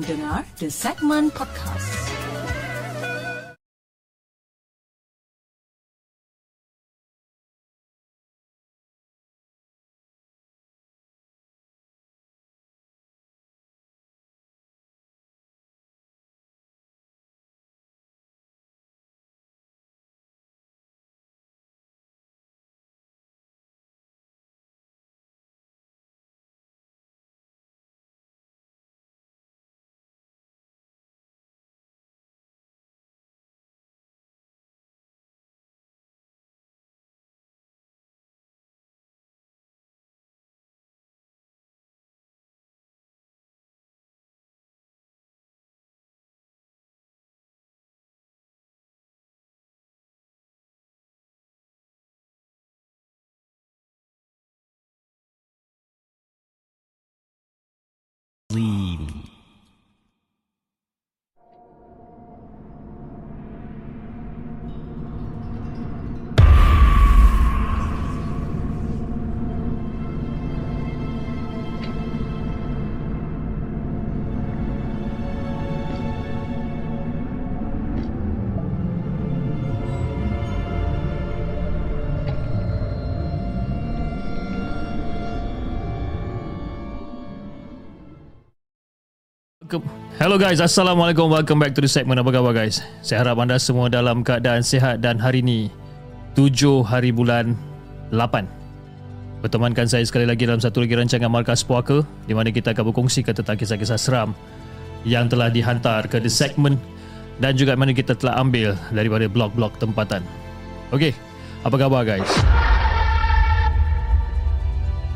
Mendengar The Segment Podcast. Hello guys, Assalamualaikum. Welcome back to the segment. Apa khabar guys? Saya harap anda semua dalam keadaan sihat Dan hari ini 7 hari bulan 8 Bertemankan saya sekali lagi dalam satu lagi rancangan Markas Puaka Di mana kita akan berkongsi tentang kisah-kisah seram Yang telah dihantar ke the segment Dan juga mana kita telah ambil daripada blog-blog tempatan. Okay, apa khabar guys?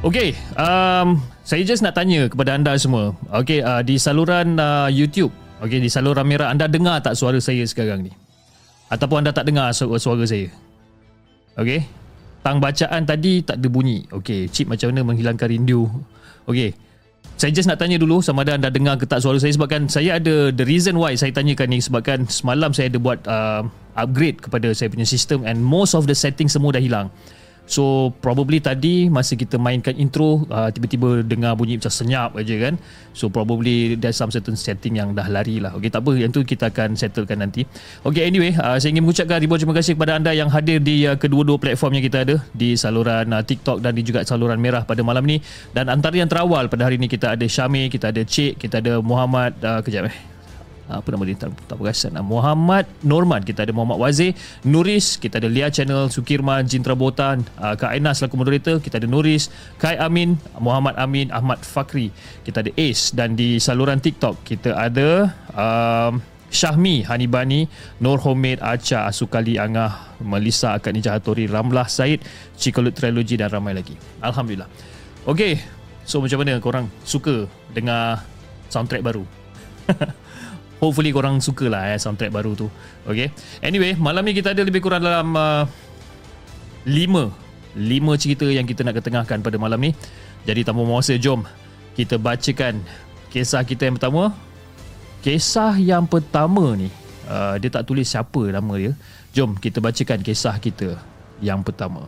Okay, um, saya just nak tanya kepada anda semua. Okay, uh, di saluran uh, YouTube, okay, di saluran merah, anda dengar tak suara saya sekarang ni? Ataupun anda tak dengar suara, suara saya? Okay, tang bacaan tadi tak ada bunyi. Okay, chip macam mana menghilangkan rindu? Okay, saya just nak tanya dulu sama ada anda dengar ke tak suara saya sebabkan saya ada the reason why saya tanyakan ni sebabkan semalam saya ada buat uh, upgrade kepada saya punya sistem and most of the settings semua dah hilang. So probably tadi masa kita mainkan intro uh, tiba-tiba dengar bunyi macam senyap aja kan. So probably there's some certain setting yang dah lari lah. Okay tak apa yang tu kita akan settlekan nanti. Okay anyway uh, saya ingin mengucapkan ribuan terima kasih kepada anda yang hadir di uh, kedua-dua platform yang kita ada di saluran uh, TikTok dan di juga saluran merah pada malam ni. Dan antara yang terawal pada hari ni kita ada Syamir, kita ada Cik, kita ada Muhammad uh, kejap eh apa nama dia? Tak, tak perasan Muhammad Norman. Kita ada Muhammad Wazir Nuris. Kita ada Lia Channel Sukirman Jintra Botan uh, Kak Aina selaku moderator. Kita ada Nuris Kai Amin Muhammad Amin Ahmad Fakri. Kita ada Ace dan di saluran TikTok kita ada um, Syahmi Hanibani Nur Homid Acha Asukali Angah Melissa Akad Nijahatori Ramlah Said Cikolut Trilogy dan ramai lagi. Alhamdulillah. Okay So macam mana korang suka dengar soundtrack baru hopefully korang suka lah eh, soundtrack baru tu. Okay? Anyway malam ni kita ada lebih kurang dalam uh, lima lima cerita yang kita nak ketengahkan pada malam ni. Jadi tanpa masa jom kita bacakan kisah kita yang pertama. Kisah yang pertama ni uh, dia tak tulis siapa nama dia. Jom kita bacakan kisah kita yang pertama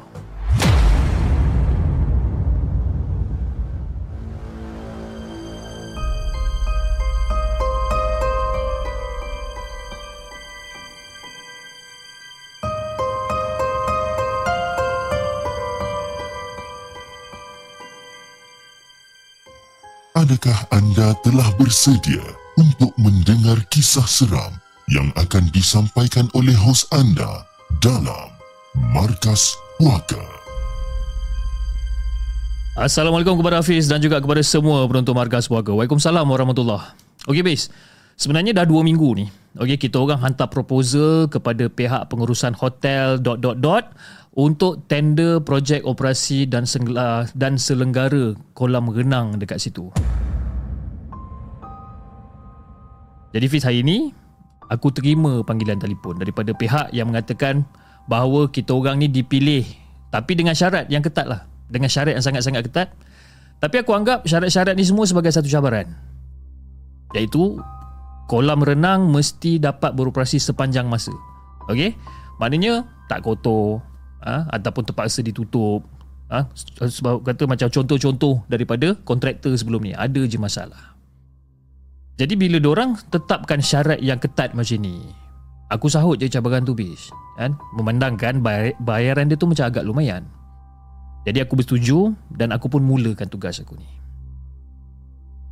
Adakah anda telah bersedia untuk mendengar kisah seram yang akan disampaikan oleh hos anda dalam Markas Puaka? Assalamualaikum kepada Hafiz dan juga kepada semua penonton Markas Puaka. Waalaikumsalam warahmatullahi Okey, base. Sebenarnya dah dua minggu ni. Okey, kita orang hantar proposal kepada pihak pengurusan hotel dot dot dot untuk tender projek operasi dan dan selenggara kolam renang dekat situ. Jadi Fiz hari ini aku terima panggilan telefon daripada pihak yang mengatakan bahawa kita orang ni dipilih tapi dengan syarat yang ketat lah. Dengan syarat yang sangat-sangat ketat. Tapi aku anggap syarat-syarat ni semua sebagai satu cabaran. Iaitu kolam renang mesti dapat beroperasi sepanjang masa. Okey? Maknanya tak kotor, ha, ataupun terpaksa ditutup ha, sebab kata macam contoh-contoh daripada kontraktor sebelum ni ada je masalah Jadi bila orang tetapkan syarat yang ketat macam ni, aku sahut je cabaran tu bis. Kan? Memandangkan bayaran dia tu macam agak lumayan. Jadi aku bersetuju dan aku pun mulakan tugas aku ni.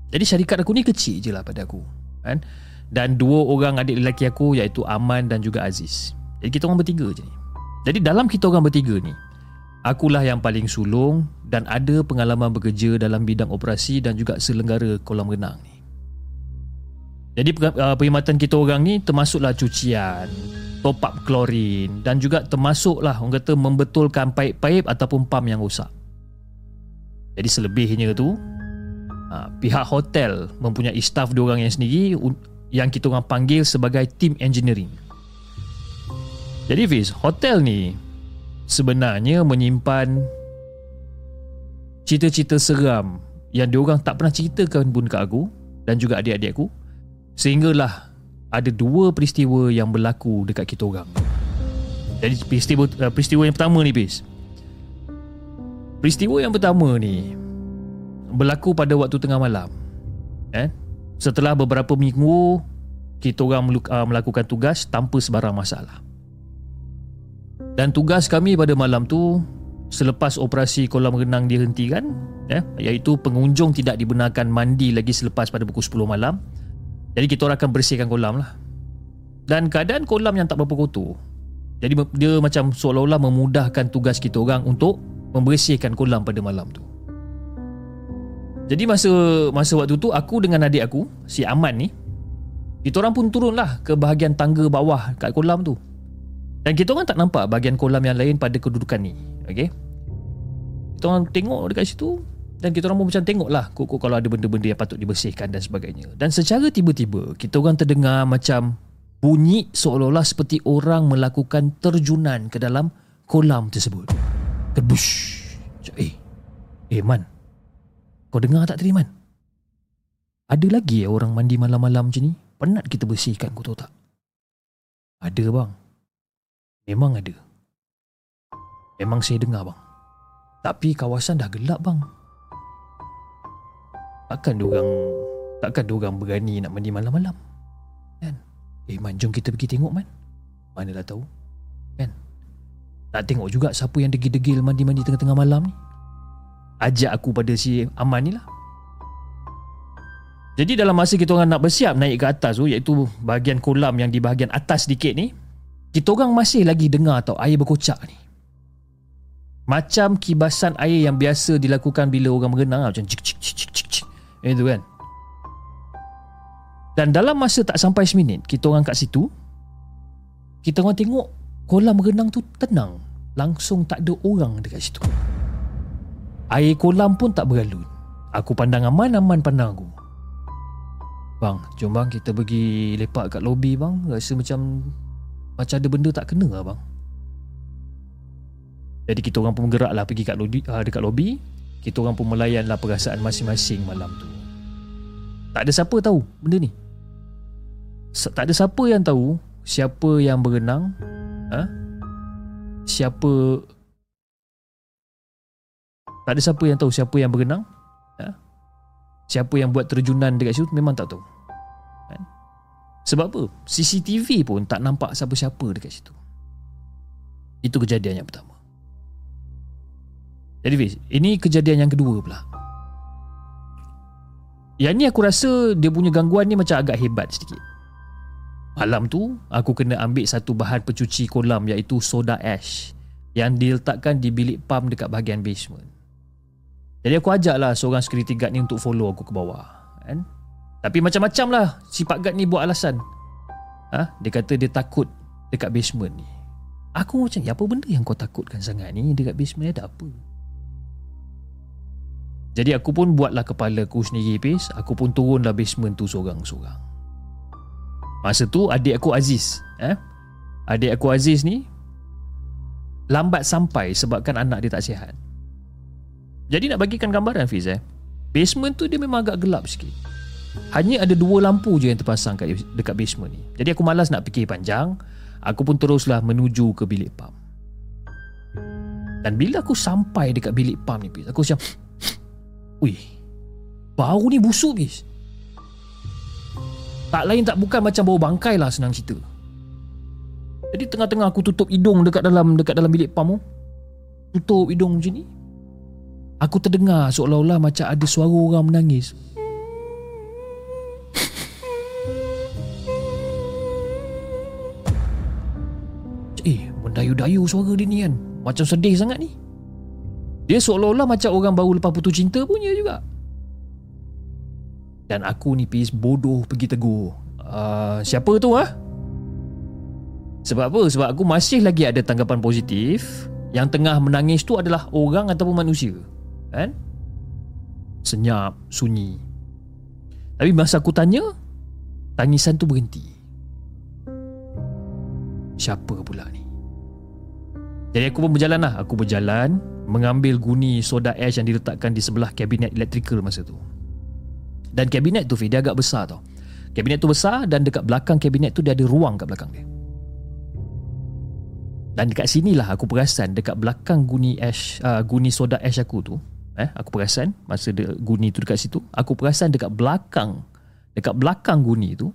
Jadi syarikat aku ni kecil je lah pada aku. Kan? Dan dua orang adik lelaki aku iaitu Aman dan juga Aziz. Jadi kita orang bertiga je ni. Jadi dalam kita orang bertiga ni, akulah yang paling sulung dan ada pengalaman bekerja dalam bidang operasi dan juga selenggara kolam renang ni. Jadi uh, perkhidmatan kita orang ni termasuklah cucian, top up klorin dan juga termasuklah orang kata membetulkan paip-paip ataupun pam yang rosak. Jadi selebihnya tu uh, pihak hotel mempunyai staff dia orang yang sendiri yang kita orang panggil sebagai team engineering. Jadi Fiz, hotel ni sebenarnya menyimpan cerita-cerita seram yang dia orang tak pernah ceritakan pun kat aku dan juga adik-adik aku Sehinggalah ada dua peristiwa yang berlaku dekat kita orang. Jadi peristiwa uh, peristiwa yang pertama ni bis. Peristiwa yang pertama ni berlaku pada waktu tengah malam. Eh? Setelah beberapa minggu kita orang uh, melakukan tugas tanpa sebarang masalah. Dan tugas kami pada malam tu selepas operasi kolam renang dihentikan, eh, iaitu pengunjung tidak dibenarkan mandi lagi selepas pada pukul 10 malam. Jadi kita orang akan bersihkan kolam lah. Dan keadaan kolam yang tak berapa kotor. Jadi dia macam seolah-olah memudahkan tugas kita orang untuk Membersihkan kolam pada malam tu. Jadi masa masa waktu tu aku dengan adik aku Si Aman ni Kita orang pun turun lah ke bahagian tangga bawah kat kolam tu Dan kita orang tak nampak bahagian kolam yang lain pada kedudukan ni Okay Kita orang tengok dekat situ dan kita orang pun macam tengok lah kok kalau ada benda-benda yang patut dibersihkan dan sebagainya. Dan secara tiba-tiba kita orang terdengar macam bunyi seolah-olah seperti orang melakukan terjunan ke dalam kolam tersebut. Terbush. Eh, eh Man. Kau dengar tak tadi Man? Ada lagi ya orang mandi malam-malam macam ni? Penat kita bersihkan kau tahu tak? Ada bang. Memang ada. Memang saya dengar bang. Tapi kawasan dah gelap bang. Takkan diorang Takkan diorang berani nak mandi malam-malam? Kan? Eh Man jom kita pergi tengok Man. Manalah tahu. Kan? Tak tengok juga siapa yang degil-degil mandi-mandi tengah-tengah malam ni. Ajak aku pada si Aman ni lah. Jadi dalam masa kita orang nak bersiap naik ke atas tu iaitu bahagian kolam yang di bahagian atas sedikit ni kita orang masih lagi dengar tau air berkocak ni. Macam kibasan air yang biasa dilakukan bila orang berenang macam cik cik cik cik cik. Itu kan? Dan dalam masa tak sampai seminit Kita orang kat situ Kita orang tengok Kolam renang tu tenang. Langsung tak ada orang dekat situ. Air kolam pun tak beralun Aku pandang aman-aman pandang aku. Bang, jom bang kita pergi lepak kat lobi bang. Rasa macam Macam ada benda tak kena lah bang Jadi kita orang pun bergerak lah pergi kat lobi, uh, dekat lobi Kita orang pun melayan lah perasaan masing-masing malam tu tak ada siapa tahu benda ni. Tak ada siapa yang tahu siapa yang berenang, ha? Siapa Tak ada siapa yang tahu siapa yang berenang, ha? Siapa yang buat terjunan dekat situ memang tak tahu. Sebab apa? CCTV pun tak nampak siapa-siapa dekat situ. Itu kejadian yang pertama. Jadi Fiz, ini kejadian yang kedua pula. Yang ni aku rasa dia punya gangguan ni macam agak hebat sedikit. Malam tu, aku kena ambil satu bahan pencuci kolam iaitu soda ash yang diletakkan di bilik pump dekat bahagian basement. Jadi aku ajak lah seorang security guard ni untuk follow aku ke bawah. Kan? Tapi macam-macam lah si Pak Guard ni buat alasan. Ha? Dia kata dia takut dekat basement ni. Aku macam, ya apa benda yang kau takutkan sangat ni dekat basement ni ada apa? Jadi aku pun buatlah kepala aku sendiri pis Aku pun turunlah basement tu seorang-seorang Masa tu adik aku Aziz eh? Adik aku Aziz ni Lambat sampai sebabkan anak dia tak sihat Jadi nak bagikan gambaran Fiz eh Basement tu dia memang agak gelap sikit Hanya ada dua lampu je yang terpasang kat, dekat basement ni Jadi aku malas nak fikir panjang Aku pun teruslah menuju ke bilik pam. Dan bila aku sampai dekat bilik pam ni Aku macam Wih Bau ni busuk bis Tak lain tak bukan macam bau bangkai lah senang cerita. Jadi tengah-tengah aku tutup hidung dekat dalam dekat dalam bilik pam tu. Tutup hidung macam ni. Aku terdengar seolah-olah macam ada suara orang menangis. Mendayu-dayu suara dia ni kan. Macam sedih sangat ni. Dia seolah-olah macam orang baru lepas putus cinta punya juga. Dan aku ni pis bodoh pergi tegur. Uh, siapa tu ah? Ha? Sebab apa? Sebab aku masih lagi ada tanggapan positif yang tengah menangis tu adalah orang ataupun manusia. Kan? Senyap, sunyi. Tapi masa aku tanya, tangisan tu berhenti. Siapa pula ni? Jadi aku pun berjalan lah. Aku berjalan mengambil guni soda ash yang diletakkan di sebelah kabinet elektrikal masa tu. Dan kabinet tu, dia agak besar tau. Kabinet tu besar dan dekat belakang kabinet tu dia ada ruang kat belakang dia. Dan dekat sinilah aku perasan dekat belakang guni ash, uh, guni soda ash aku tu, eh, aku perasan masa de, guni tu dekat situ, aku perasan dekat belakang, dekat belakang guni tu,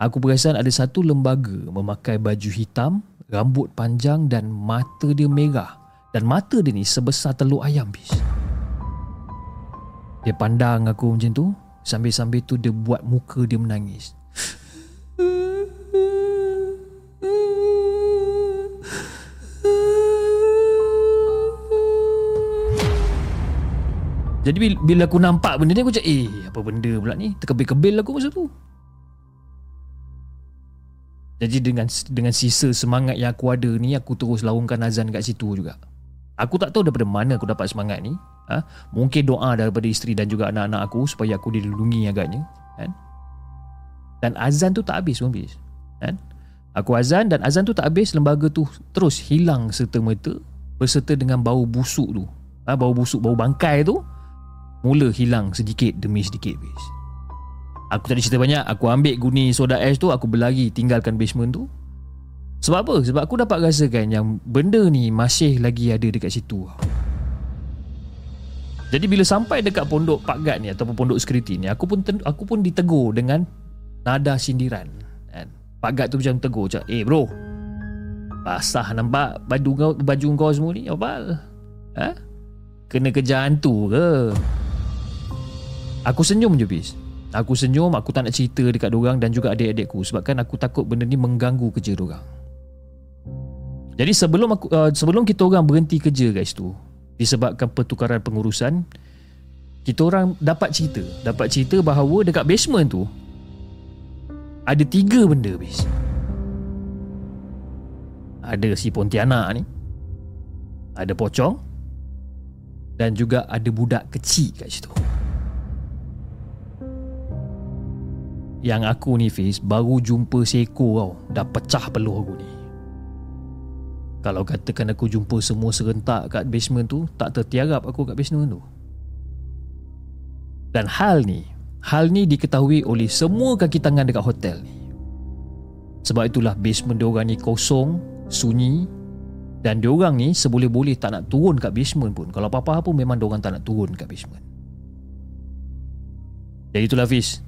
aku perasan ada satu lembaga memakai baju hitam rambut panjang dan mata dia merah dan mata dia ni sebesar telur ayam bis. Dia pandang aku macam tu sambil-sambil tu dia buat muka dia menangis. Jadi bila aku nampak benda ni aku cakap eh apa benda pula ni terkebil-kebil aku masa tu. Jadi dengan dengan sisa semangat yang aku ada ni aku terus laungkan azan kat situ juga. Aku tak tahu daripada mana aku dapat semangat ni. Ha? Mungkin doa daripada isteri dan juga anak-anak aku supaya aku dilindungi agaknya. Kan? Dan azan tu tak habis pun habis. Kan? Aku azan dan azan tu tak habis lembaga tu terus hilang serta merta berserta dengan bau busuk tu. Ha? Bau busuk, bau bangkai tu mula hilang sedikit demi sedikit. Bis. Aku tak ada cerita banyak Aku ambil guni soda ash tu Aku berlari tinggalkan basement tu Sebab apa? Sebab aku dapat rasakan Yang benda ni masih lagi ada dekat situ Jadi bila sampai dekat pondok Pak Gad ni Ataupun pondok security ni Aku pun aku pun ditegur dengan Nada sindiran kan? Pak Gad tu macam tegur Eh bro Basah nampak baju baju kau semua ni Apa? Ha? Kena kejar hantu ke? Aku senyum je bis Aku senyum, aku tak nak cerita dekat dorang dan juga adik-adikku sebabkan aku takut benda ni mengganggu kerja dorang. Jadi sebelum aku uh, sebelum kita orang berhenti kerja guys tu disebabkan pertukaran pengurusan kita orang dapat cerita, dapat cerita bahawa dekat basement tu ada tiga benda bis. Ada si Pontianak ni. Ada pocong dan juga ada budak kecil kat situ. Yang aku ni Fiz Baru jumpa seekor tau. Dah pecah peluh aku ni. Kalau katakan aku jumpa semua serentak kat basement tu Tak tertiarap aku kat basement tu. Dan hal ni Hal ni diketahui oleh semua kaki tangan dekat hotel ni. Sebab itulah basement diorang ni kosong Sunyi Dan diorang ni seboleh-boleh tak nak turun kat basement pun. Kalau apa-apa pun memang diorang tak nak turun kat basement. Jadi itulah Fiz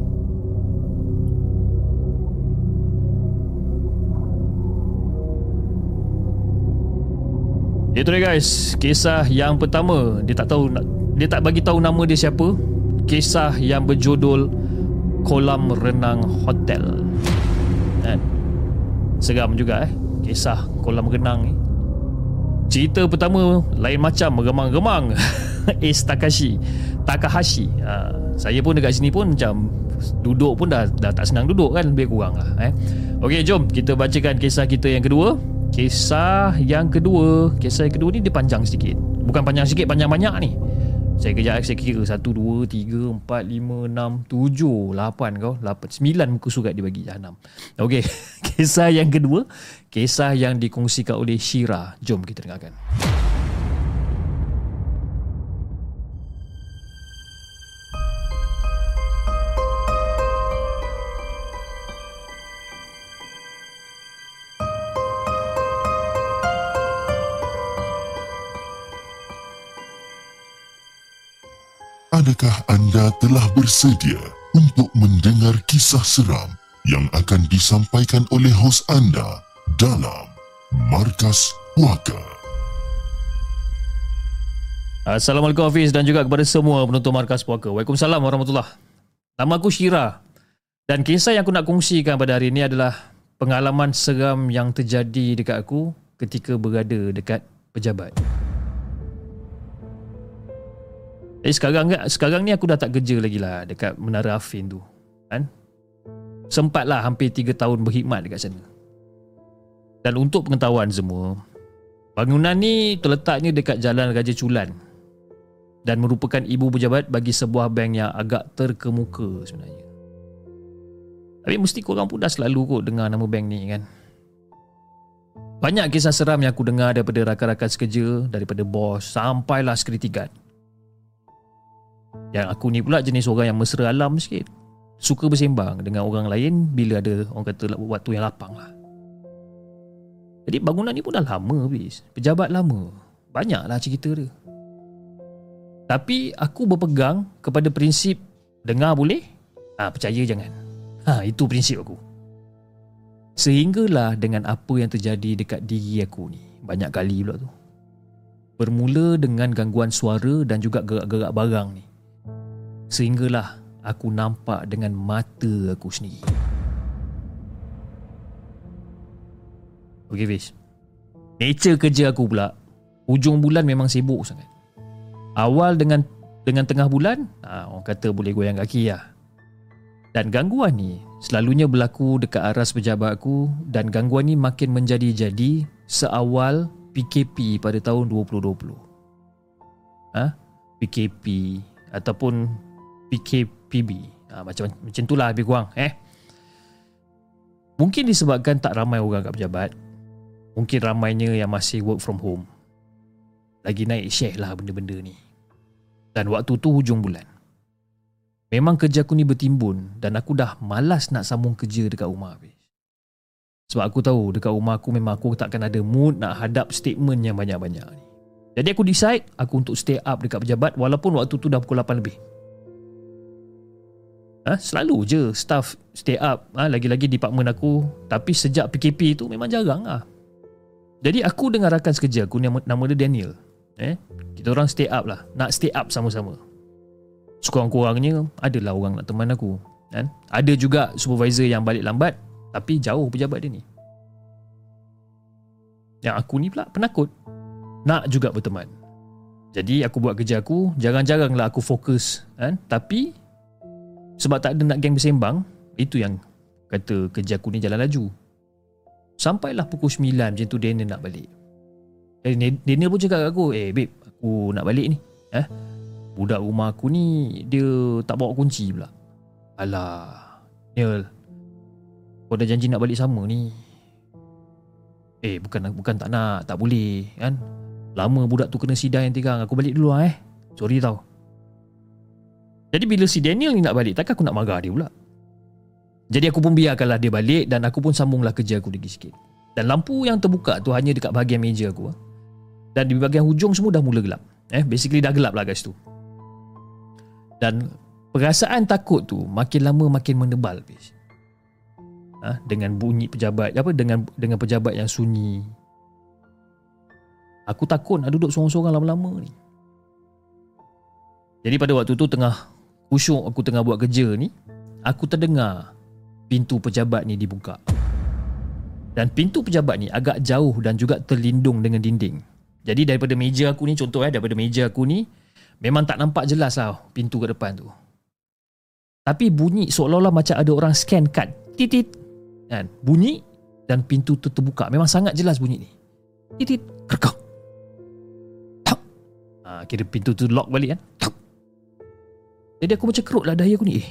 Itu dia guys, kisah yang pertama dia tak tahu dia tak bagi tahu nama dia siapa. Kisah yang berjudul Kolam Renang Hotel. Kan? Seram juga eh kisah kolam renang ni. Cerita pertama lain macam remang-remang. Ace Takashi. Takahashi. Ha, saya pun dekat sini pun macam duduk pun dah dah tak senang duduk kan lebih kurang lah eh. Okey jom kita bacakan kisah kita yang kedua. Kisah yang kedua Kisah yang kedua ni dia panjang sedikit Bukan panjang sikit Panjang banyak ni. Saya kejap saya kira 1, 2, 3, 4, 5, 6, 7, 8 kau. 8, 9 muka surat dia bagi Jahanam Okey Kisah yang kedua Kisah yang dikongsikan oleh Shira. Jom kita dengarkan Adakah anda telah bersedia untuk mendengar kisah seram yang akan disampaikan oleh hos anda dalam Markas Puaka? Assalamualaikum Hafiz dan juga kepada semua penonton Markas Puaka. Waalaikumsalam warahmatullahi Nama aku Syira dan kisah yang aku nak kongsikan pada hari ini adalah pengalaman seram yang terjadi dekat aku ketika berada dekat pejabat. Jadi sekarang sekarang ni aku dah tak kerja lagi lah dekat Menara Afin tu. Kan? Sempatlah hampir 3 tahun berkhidmat dekat sana. Dan untuk pengetahuan semua, bangunan ni terletaknya dekat Jalan Raja Culan dan merupakan ibu pejabat bagi sebuah bank yang agak terkemuka sebenarnya. Tapi mesti korang pun dah selalu kot dengar nama bank ni kan. Banyak kisah seram yang aku dengar daripada rakan-rakan sekerja, daripada bos sampailah security guard. Yang aku ni pula jenis orang yang mesra alam sikit. Suka bersembang dengan orang lain bila ada orang kata waktu yang lapang lah. Jadi bangunan ni pun dah lama habis. Pejabat lama. Banyaklah cerita dia. Tapi aku berpegang kepada prinsip dengar boleh, ha, percaya jangan. Ha, itu prinsip aku. Sehinggalah dengan apa yang terjadi dekat diri aku ni. Banyak kali pula tu. Bermula dengan gangguan suara dan juga gerak-gerak barang ni sehinggalah aku nampak dengan mata aku sendiri. Okey Fiz. Nature kerja aku pula hujung bulan memang sibuk sangat. Awal dengan dengan tengah bulan, ha, orang kata boleh goyang kaki lah. Dan gangguan ni selalunya berlaku dekat aras pejabat aku dan gangguan ni makin menjadi-jadi seawal PKP pada tahun 2020. Ha? PKP ataupun PKPB. Ha, macam macam itulah lebih kurang eh. Mungkin disebabkan tak ramai orang kat pejabat. Mungkin ramainya yang masih work from home. Lagi naik share lah benda-benda ni. Dan waktu tu hujung bulan. Memang kerja aku ni bertimbun dan aku dah malas nak sambung kerja dekat rumah habis. Sebab aku tahu dekat rumah aku memang aku takkan ada mood nak hadap statement yang banyak-banyak ni. Jadi aku decide aku untuk stay up dekat pejabat walaupun waktu tu dah pukul 8 lebih. Ha, selalu je staff stay up ha, Lagi-lagi department aku. Tapi sejak PKP tu memang jarang lah Jadi aku dengan rakan sekerja aku Nama, nama dia Daniel eh, Kita orang stay up lah. Nak stay up sama-sama. Sekurang-kurangnya Adalah orang nak teman aku kan? Ada juga supervisor yang balik lambat Tapi jauh pejabat dia ni. Yang aku ni pula penakut. Nak juga berteman. Jadi aku buat kerja aku Jarang-jarang lah aku fokus kan? Tapi sebab tak ada nak geng bersembang Itu yang kata kerja aku ni jalan laju. Sampailah pukul 9 macam tu Daniel nak balik. Eh, Daniel pun cakap kat aku Eh babe aku nak balik ni. Eh? Budak rumah aku ni Dia tak bawa kunci pula. Alah Daniel Kau dah janji nak balik sama ni. Eh bukan bukan tak nak Tak boleh kan? Lama budak tu kena sidang yang tiga Aku balik dulu lah eh. Sorry tau jadi bila si Daniel ni nak balik Takkan aku nak marah dia pula? Jadi aku pun biarkanlah dia balik Dan aku pun sambunglah kerja aku lagi sikit. Dan lampu yang terbuka tu Hanya dekat bahagian meja aku Dan di bahagian hujung semua dah mula gelap. Eh, Basically dah gelap lah guys tu. Dan Perasaan takut tu Makin lama makin menebal guys. Ha, dengan bunyi pejabat apa dengan dengan pejabat yang sunyi. Aku takut nak duduk seorang-seorang lama-lama ni. Jadi pada waktu tu tengah Usyuk aku tengah buat kerja ni Aku terdengar Pintu pejabat ni dibuka. Dan pintu pejabat ni agak jauh Dan juga terlindung dengan dinding. Jadi daripada meja aku ni Contoh eh Daripada meja aku ni Memang tak nampak jelas lah Pintu ke depan tu. Tapi bunyi seolah-olah Macam ada orang scan kad Titit kan? Bunyi Dan pintu tu terbuka. Memang sangat jelas bunyi ni. Titit Kerkak. Tak. Ha, Kira pintu tu lock balik kan Tuk. Jadi aku macam kerut lah daya aku ni. Eh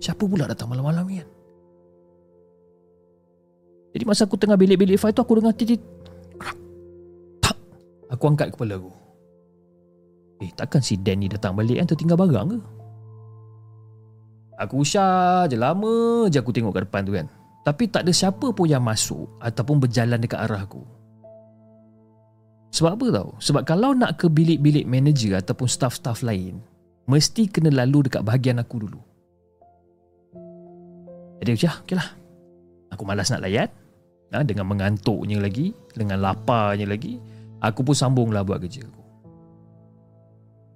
siapa pula datang malam-malam ni kan? Jadi masa aku tengah bilik-bilik file tu Aku dengar titit Tak. Aku angkat kepala aku. Eh takkan si Dan ni datang balik kan Tertinggal barang ke? Aku usah je lama je aku tengok ke depan tu kan. Tapi tak ada siapa pun yang masuk Ataupun berjalan dekat arah aku. Sebab apa tau? Sebab kalau nak ke bilik-bilik manager Ataupun staff-staff lain Mesti kena lalu dekat bahagian aku dulu. Jadi aku cakap okay lah Aku malas nak layan ha, Dengan mengantuknya lagi Dengan laparnya lagi Aku pun sambunglah buat kerja aku.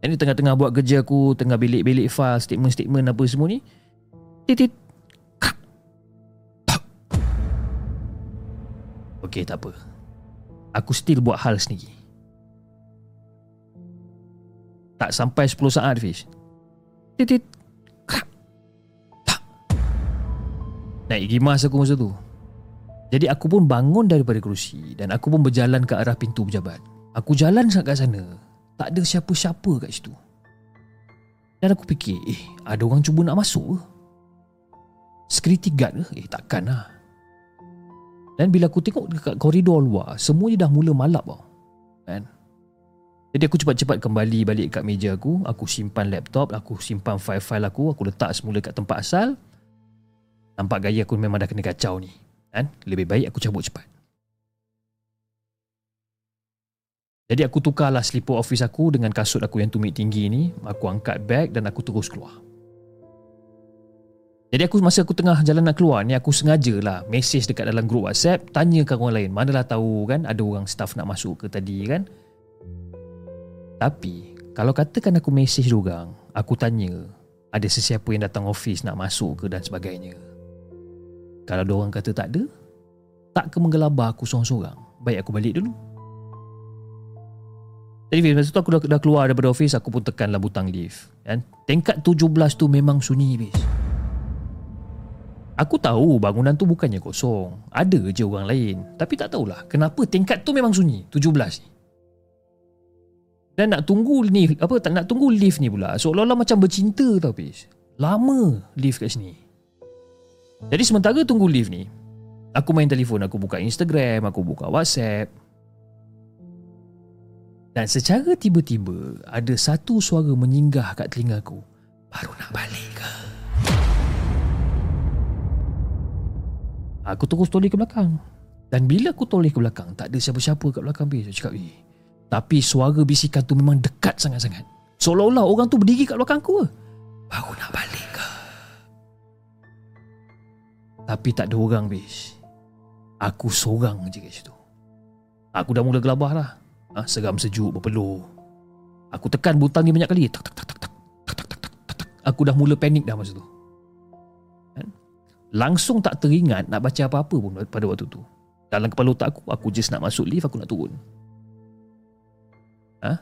Ini tengah-tengah buat kerja aku Tengah bilik-bilik file Statement-statement apa semua ni Titit Okey tak apa. Aku still buat hal sendiri Tak sampai 10 saat Fish Titit Naik gimas aku masa tu Jadi aku pun bangun daripada kerusi Dan aku pun berjalan ke arah pintu pejabat Aku jalan kat sana tak ada siapa-siapa kat situ. Dan aku fikir, eh, ada orang cuba nak masuk ke? Security guard ke? Eh, takkan lah. Dan bila aku tengok dekat koridor luar, semuanya dah mula malap tau. Kan? Jadi aku cepat-cepat kembali balik kat meja aku, aku simpan laptop, aku simpan file-file aku, aku letak semula kat tempat asal. Nampak gaya aku memang dah kena kacau ni. Kan? Lebih baik aku cabut cepat. Jadi aku tukarlah slipper office aku dengan kasut aku yang tumit tinggi ni. Aku angkat bag dan aku terus keluar. Jadi aku masa aku tengah jalan nak keluar ni aku sengaja lah message dekat dalam grup WhatsApp tanya ke orang lain. Manalah tahu kan ada orang staff nak masuk ke tadi kan. Tapi kalau katakan aku message orang, aku tanya ada sesiapa yang datang office nak masuk ke dan sebagainya. Kalau ada orang kata tak ada, tak ke menggelabar aku seorang-seorang. Baik aku balik dulu. Jadi masa tu aku dah, dah keluar daripada office Aku pun tekanlah butang lift kan? Tingkat 17 tu memang sunyi Fiz Aku tahu bangunan tu bukannya kosong Ada je orang lain Tapi tak tahulah Kenapa tingkat tu memang sunyi 17 ni Dan nak tunggu ni Apa tak nak tunggu lift ni pula Seolah-olah macam bercinta tau Fiz Lama lift kat sini Jadi sementara tunggu lift ni Aku main telefon Aku buka Instagram Aku buka WhatsApp dan secara tiba-tiba ada satu suara menyinggah kat telingaku. Baru nak balik ke? Aku terus toleh ke belakang. Dan bila aku toleh ke belakang, tak ada siapa-siapa kat belakang bis. Aku cakap, eh. Tapi suara bisikan tu memang dekat sangat-sangat. Seolah-olah orang tu berdiri kat belakang aku. Baru nak balik ke? Tapi tak ada orang, bis. Aku seorang je kat situ. Aku dah mula gelabah lah. Ha, seram sejuk berpeluh. Aku tekan butang ni banyak kali. Tak, tak, tak, tak, tak, tak, tak, tak, tak, tak. Aku dah mula panik dah masa tu. Kan? Langsung tak teringat nak baca apa-apa pun pada waktu tu. Dalam kepala otak aku, aku just nak masuk lift, aku nak turun ha?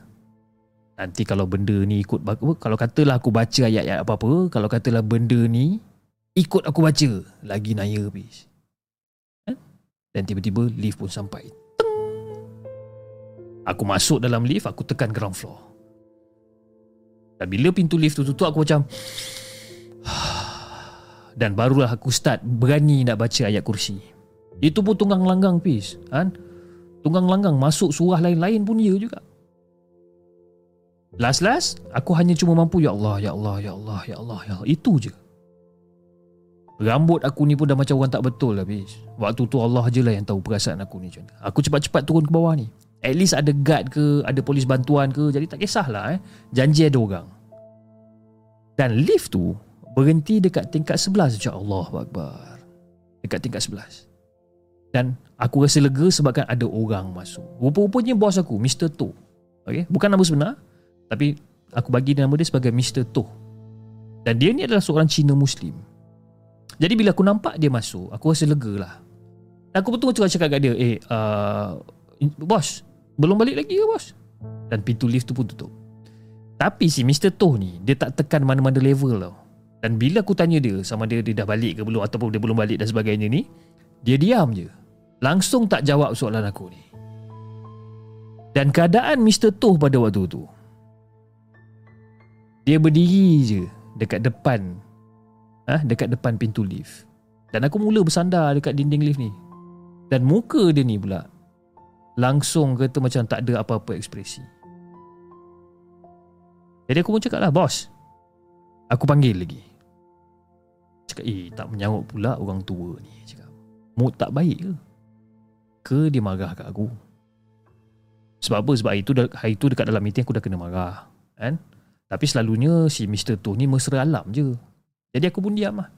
Nanti kalau benda ni ikut Kalau katalah aku baca ayat-ayat apa-apa Kalau katalah benda ni Ikut aku baca Lagi naya habis ha? Dan tiba-tiba lift pun sampai Aku masuk dalam lift, aku tekan ground floor. Dan bila pintu lift tu tutup, aku macam... Dan barulah aku start berani nak baca ayat kursi. Itu pun tunggang langgang, Pis. Kan? Tunggang langgang masuk surah lain-lain pun ya juga. Last-last, aku hanya cuma mampu, Ya Allah, Ya Allah, Ya Allah, Ya Allah, Ya Allah. Itu je. Rambut aku ni pun dah macam orang tak betul lah, Pis. Waktu tu Allah je lah yang tahu perasaan aku ni. Aku cepat-cepat turun ke bawah ni. At least ada guard ke Ada polis bantuan ke Jadi tak kisahlah eh. Janji ada orang Dan lift tu Berhenti dekat tingkat 11 Ya Allah Akbar Dekat tingkat 11 Dan aku rasa lega Sebabkan ada orang masuk Rupa-rupanya bos aku Mr. To okay? Bukan nama sebenar Tapi Aku bagi nama dia sebagai Mr. To Dan dia ni adalah seorang Cina Muslim Jadi bila aku nampak dia masuk Aku rasa lega lah Dan aku betul-betul cakap kat dia Eh uh, Bos belum balik lagi ke bos? Dan pintu lift tu pun tutup. Tapi si Mr. Toh ni, dia tak tekan mana-mana level tau. Dan bila aku tanya dia sama dia, dia dah balik ke belum ataupun dia belum balik dan sebagainya ni, dia diam je. Langsung tak jawab soalan aku ni. Dan keadaan Mr. Toh pada waktu tu, Dia berdiri je dekat depan ah ha, dekat depan pintu lift. Dan aku mula bersandar dekat dinding lift ni. Dan muka dia ni pula langsung kata macam tak ada apa-apa ekspresi. Jadi aku pun cakap lah, bos. Aku panggil lagi. Cakap, eh tak menyawak pula orang tua ni. Cakap, mood tak baik ke? Ke dia marah kat aku? Sebab apa? Sebab hari tu, hari tu dekat dalam meeting aku dah kena marah. Kan? Tapi selalunya si Mr. Tu ni mesra alam je. Jadi aku pun diam lah.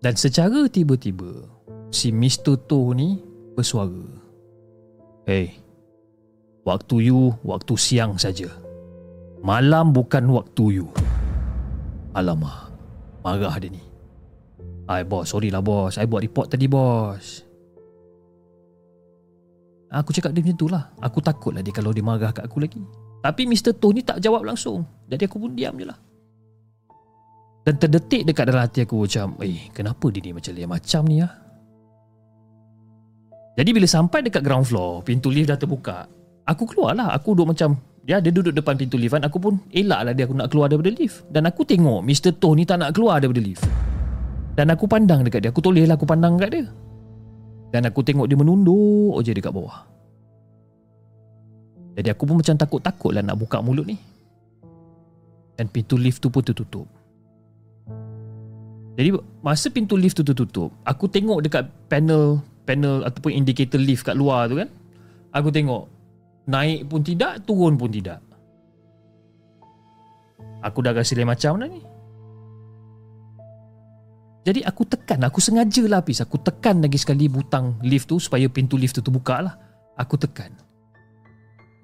Dan secara tiba-tiba, si Mr. To ni bersuara. Hey, waktu you, waktu siang saja. Malam bukan waktu you. Alamak, marah dia ni. Ay bos, sorry lah bos. I buat report tadi bos. Aku cakap dia macam tu lah. Aku takut lah dia kalau dia marah kat aku lagi. Tapi Mr. To ni tak jawab langsung. Jadi aku pun diam je lah. Dan terdetik dekat dalam hati aku macam Eh kenapa dia ni macam lain macam ni ah? Jadi bila sampai dekat ground floor Pintu lift dah terbuka Aku keluar lah Aku duduk macam Ya dia duduk depan pintu lift kan Aku pun elak lah dia aku nak keluar daripada lift Dan aku tengok Mr. Toh ni tak nak keluar daripada lift Dan aku pandang dekat dia Aku toleh lah aku pandang dekat dia Dan aku tengok dia menunduk je dekat bawah Jadi aku pun macam takut-takut lah nak buka mulut ni Dan pintu lift tu pun tertutup jadi masa pintu lift tu tertutup, aku tengok dekat panel panel ataupun indikator lift kat luar tu kan. Aku tengok naik pun tidak, turun pun tidak. Aku dah rasa macam dah ni. Jadi aku tekan, aku sengaja lah Apis. Aku tekan lagi sekali butang lift tu supaya pintu lift tu terbuka lah. Aku tekan.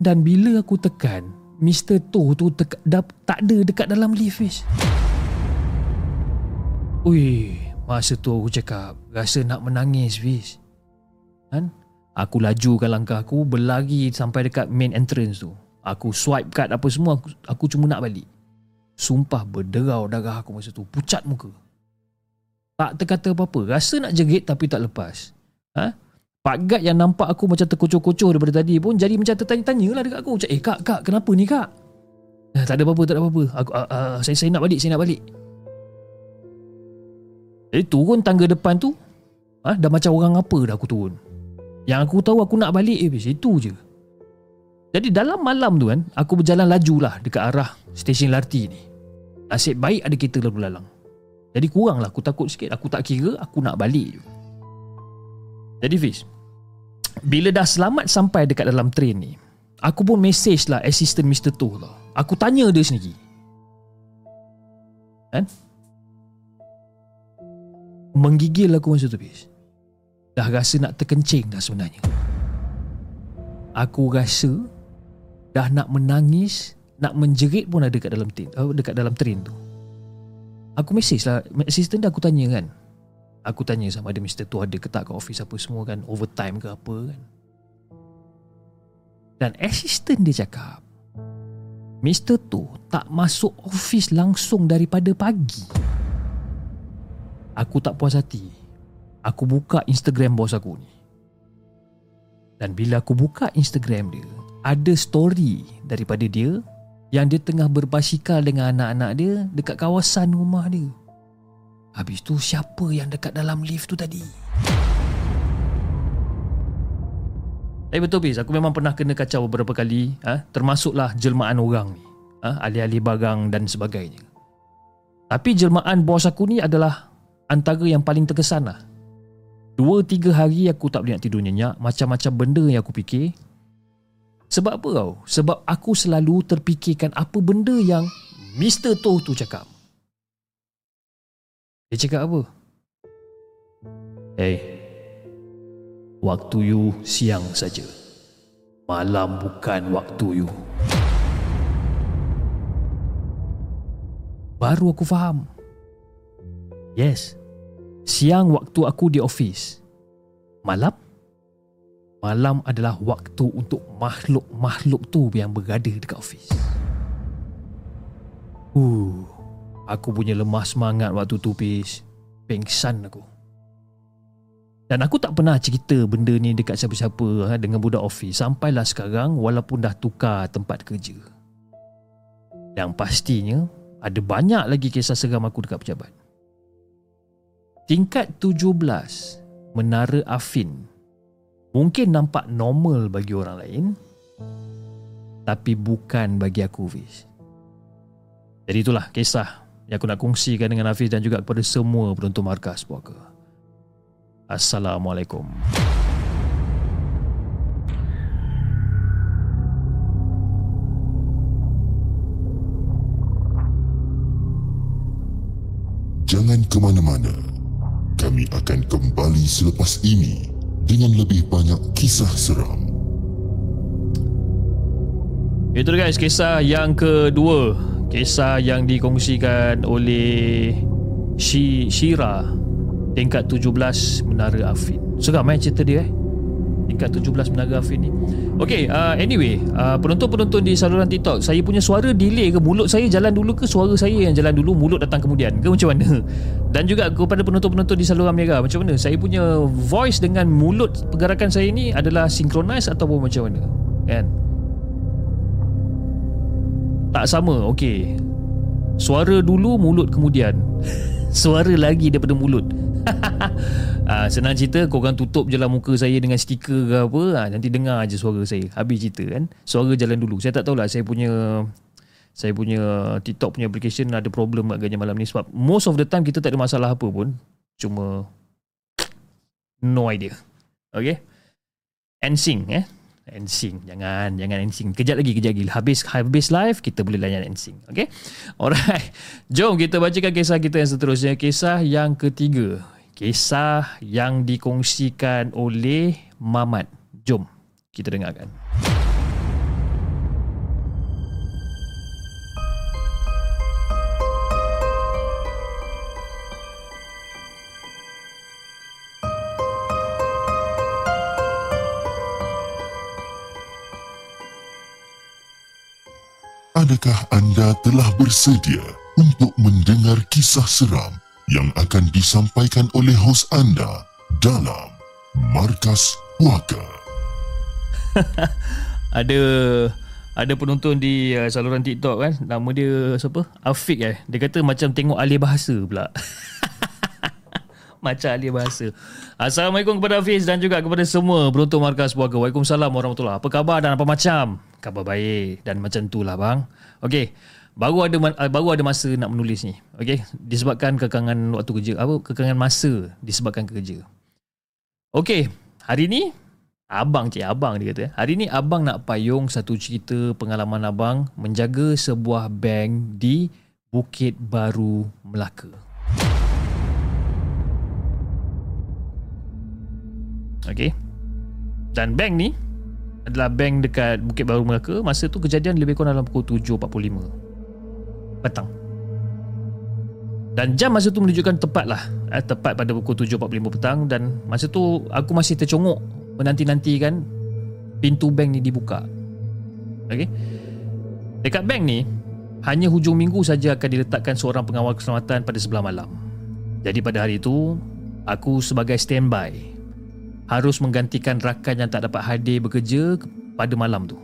Dan bila aku tekan, Mr. To tu teka, dah, tak ada dekat dalam lift Fish. Ui, masa tu aku cakap rasa nak menangis Fiz. Kan? Aku lajukan langkah aku berlari sampai dekat main entrance tu. Aku swipe card apa semua aku, aku cuma nak balik. Sumpah berderau darah aku masa tu, pucat muka. Tak terkata apa-apa, rasa nak jerit tapi tak lepas. Ha? Pak Gad yang nampak aku macam terkocoh-kocoh daripada tadi pun jadi macam tertanya-tanya lah dekat aku. Macam, eh kak, kak, kenapa ni kak? Eh, tak ada apa-apa, tak ada apa-apa. Aku, uh, uh, saya, saya nak balik, saya nak balik. Jadi turun tangga depan tu ha, Dah macam orang apa dah aku turun Yang aku tahu aku nak balik eh, Itu je Jadi dalam malam tu kan Aku berjalan laju lah Dekat arah stesen LRT ni Nasib baik ada kereta lalu lalang Jadi kurang lah aku takut sikit. Aku tak kira aku nak balik je. Jadi Fiz Bila dah selamat sampai dekat dalam train ni Aku pun message lah Assistant Mr. Tu lah. Aku tanya dia sendiri. Kan? Menggigil aku masa tu bis Dah rasa nak terkencing dah sebenarnya. Aku rasa Dah nak menangis Nak menjerit pun ada dekat dalam train, uh, Dekat dalam train tu Aku mesej lah Assistant dah aku tanya kan Aku tanya sama ada Mr. tu ada ke tak ke office apa semua kan Overtime ke apa kan Dan assistant dia cakap Mr. tu tak masuk office langsung daripada pagi Aku tak puas hati. Aku buka Instagram bos aku ni. Dan bila aku buka Instagram dia, ada story daripada dia yang dia tengah berbasikal dengan anak-anak dia dekat kawasan rumah dia. Habis tu siapa yang dekat dalam lift tu tadi? Eh betul bis, aku memang pernah kena kacau beberapa kali, ha? termasuklah jelmaan orang ni, ha? alih-alih barang dan sebagainya. Tapi jelmaan bos aku ni adalah antara yang paling terkesan lah. Dua tiga hari aku tak boleh nak tidur nyenyak Macam-macam benda yang aku fikir Sebab apa tau? Sebab aku selalu terfikirkan apa benda yang Mr. Toh tu cakap Dia cakap apa? Hey Waktu you siang saja Malam bukan waktu you Baru aku faham Yes. Siang waktu aku di office. Malam? Malam adalah waktu untuk makhluk-makhluk tu yang berada dekat office. Uh, aku punya lemah semangat waktu tu, Pis. Pengsan aku. Dan aku tak pernah cerita benda ni dekat siapa-siapa ha, dengan budak office sampailah sekarang walaupun dah tukar tempat kerja. Yang pastinya ada banyak lagi kisah seram aku dekat pejabat. Tingkat 17 Menara Afin mungkin nampak normal bagi orang lain tapi bukan bagi aku Fiz. Jadi itulah kisah yang aku nak kongsikan dengan Hafiz dan juga kepada semua penonton markas puaka. Assalamualaikum. Jangan ke mana-mana. Kami akan kembali selepas ini dengan lebih banyak kisah seram. Itu guys, kisah yang kedua. Kisah yang dikongsikan oleh Shira tingkat 17 Menara Afin. Seram eh cerita dia eh. Tingkat 17 Menara Afin ni. Okay, uh, anyway, uh, penonton-penonton di saluran TikTok, saya punya suara delay ke mulut saya jalan dulu ke suara saya yang jalan dulu, mulut datang kemudian ke macam mana? Dan juga kepada penonton-penonton di saluran Mega, macam mana? Saya punya voice dengan mulut pergerakan saya ni adalah synchronize ataupun macam mana? Kan? Tak sama, okay. Suara dulu, mulut kemudian. suara lagi daripada mulut uh, senang cerita korang tutup je lah muka saya dengan stiker ke apa. Uh, nanti dengar je suara saya. Habis cerita kan? Suara jalan dulu. Saya tak tahulah saya punya saya punya TikTok punya application ada problem agaknya malam ni. Sebab most of the time kita tak ada masalah apa pun. Cuma no idea. Okay? NSYNC eh? NSYNC. Jangan jangan NSYNC. Kejap lagi kejap lagi. Habis habis live kita boleh layan NSYNC. Okey alright. Jom kita bacakan kisah kita yang seterusnya. Kisah yang ketiga kisah yang dikongsikan oleh Mamat. Jom kita dengarkan. Adakah anda telah bersedia untuk mendengar kisah seram yang akan disampaikan oleh hos anda dalam Markas Puaka. ada ada penonton di uh, saluran TikTok kan nama dia siapa? Afiq eh. Dia kata macam tengok alih bahasa pula. Macam alih bahasa. Assalamualaikum kepada Hafiz dan juga kepada semua penonton Markas Puaka. Waalaikumsalam warahmatullahi apa khabar dan apa macam? Khabar baik dan macam tu lah bang. Okey baru ada uh, baru ada masa nak menulis ni. Okey disebabkan kekangan waktu kerja apa kekangan masa disebabkan kerja. Okey hari ni abang cik abang dia kata hari ni abang nak payung satu cerita pengalaman abang menjaga sebuah bank di Bukit Baru Melaka. Okey dan bank ni adalah bank dekat Bukit Baru Melaka. Masa tu kejadian lebih kurang dalam pukul 7.45 petang. Dan jam masa tu menunjukkan tepat lah eh, Tepat pada pukul 7.45 petang Dan masa tu aku masih tercongok Menanti-nantikan Pintu bank ni dibuka. Okay Dekat bank ni Hanya hujung minggu saja akan diletakkan Seorang pengawal keselamatan pada sebelah malam. Jadi pada hari itu Aku sebagai standby Harus menggantikan rakan yang tak dapat hadir bekerja Pada malam tu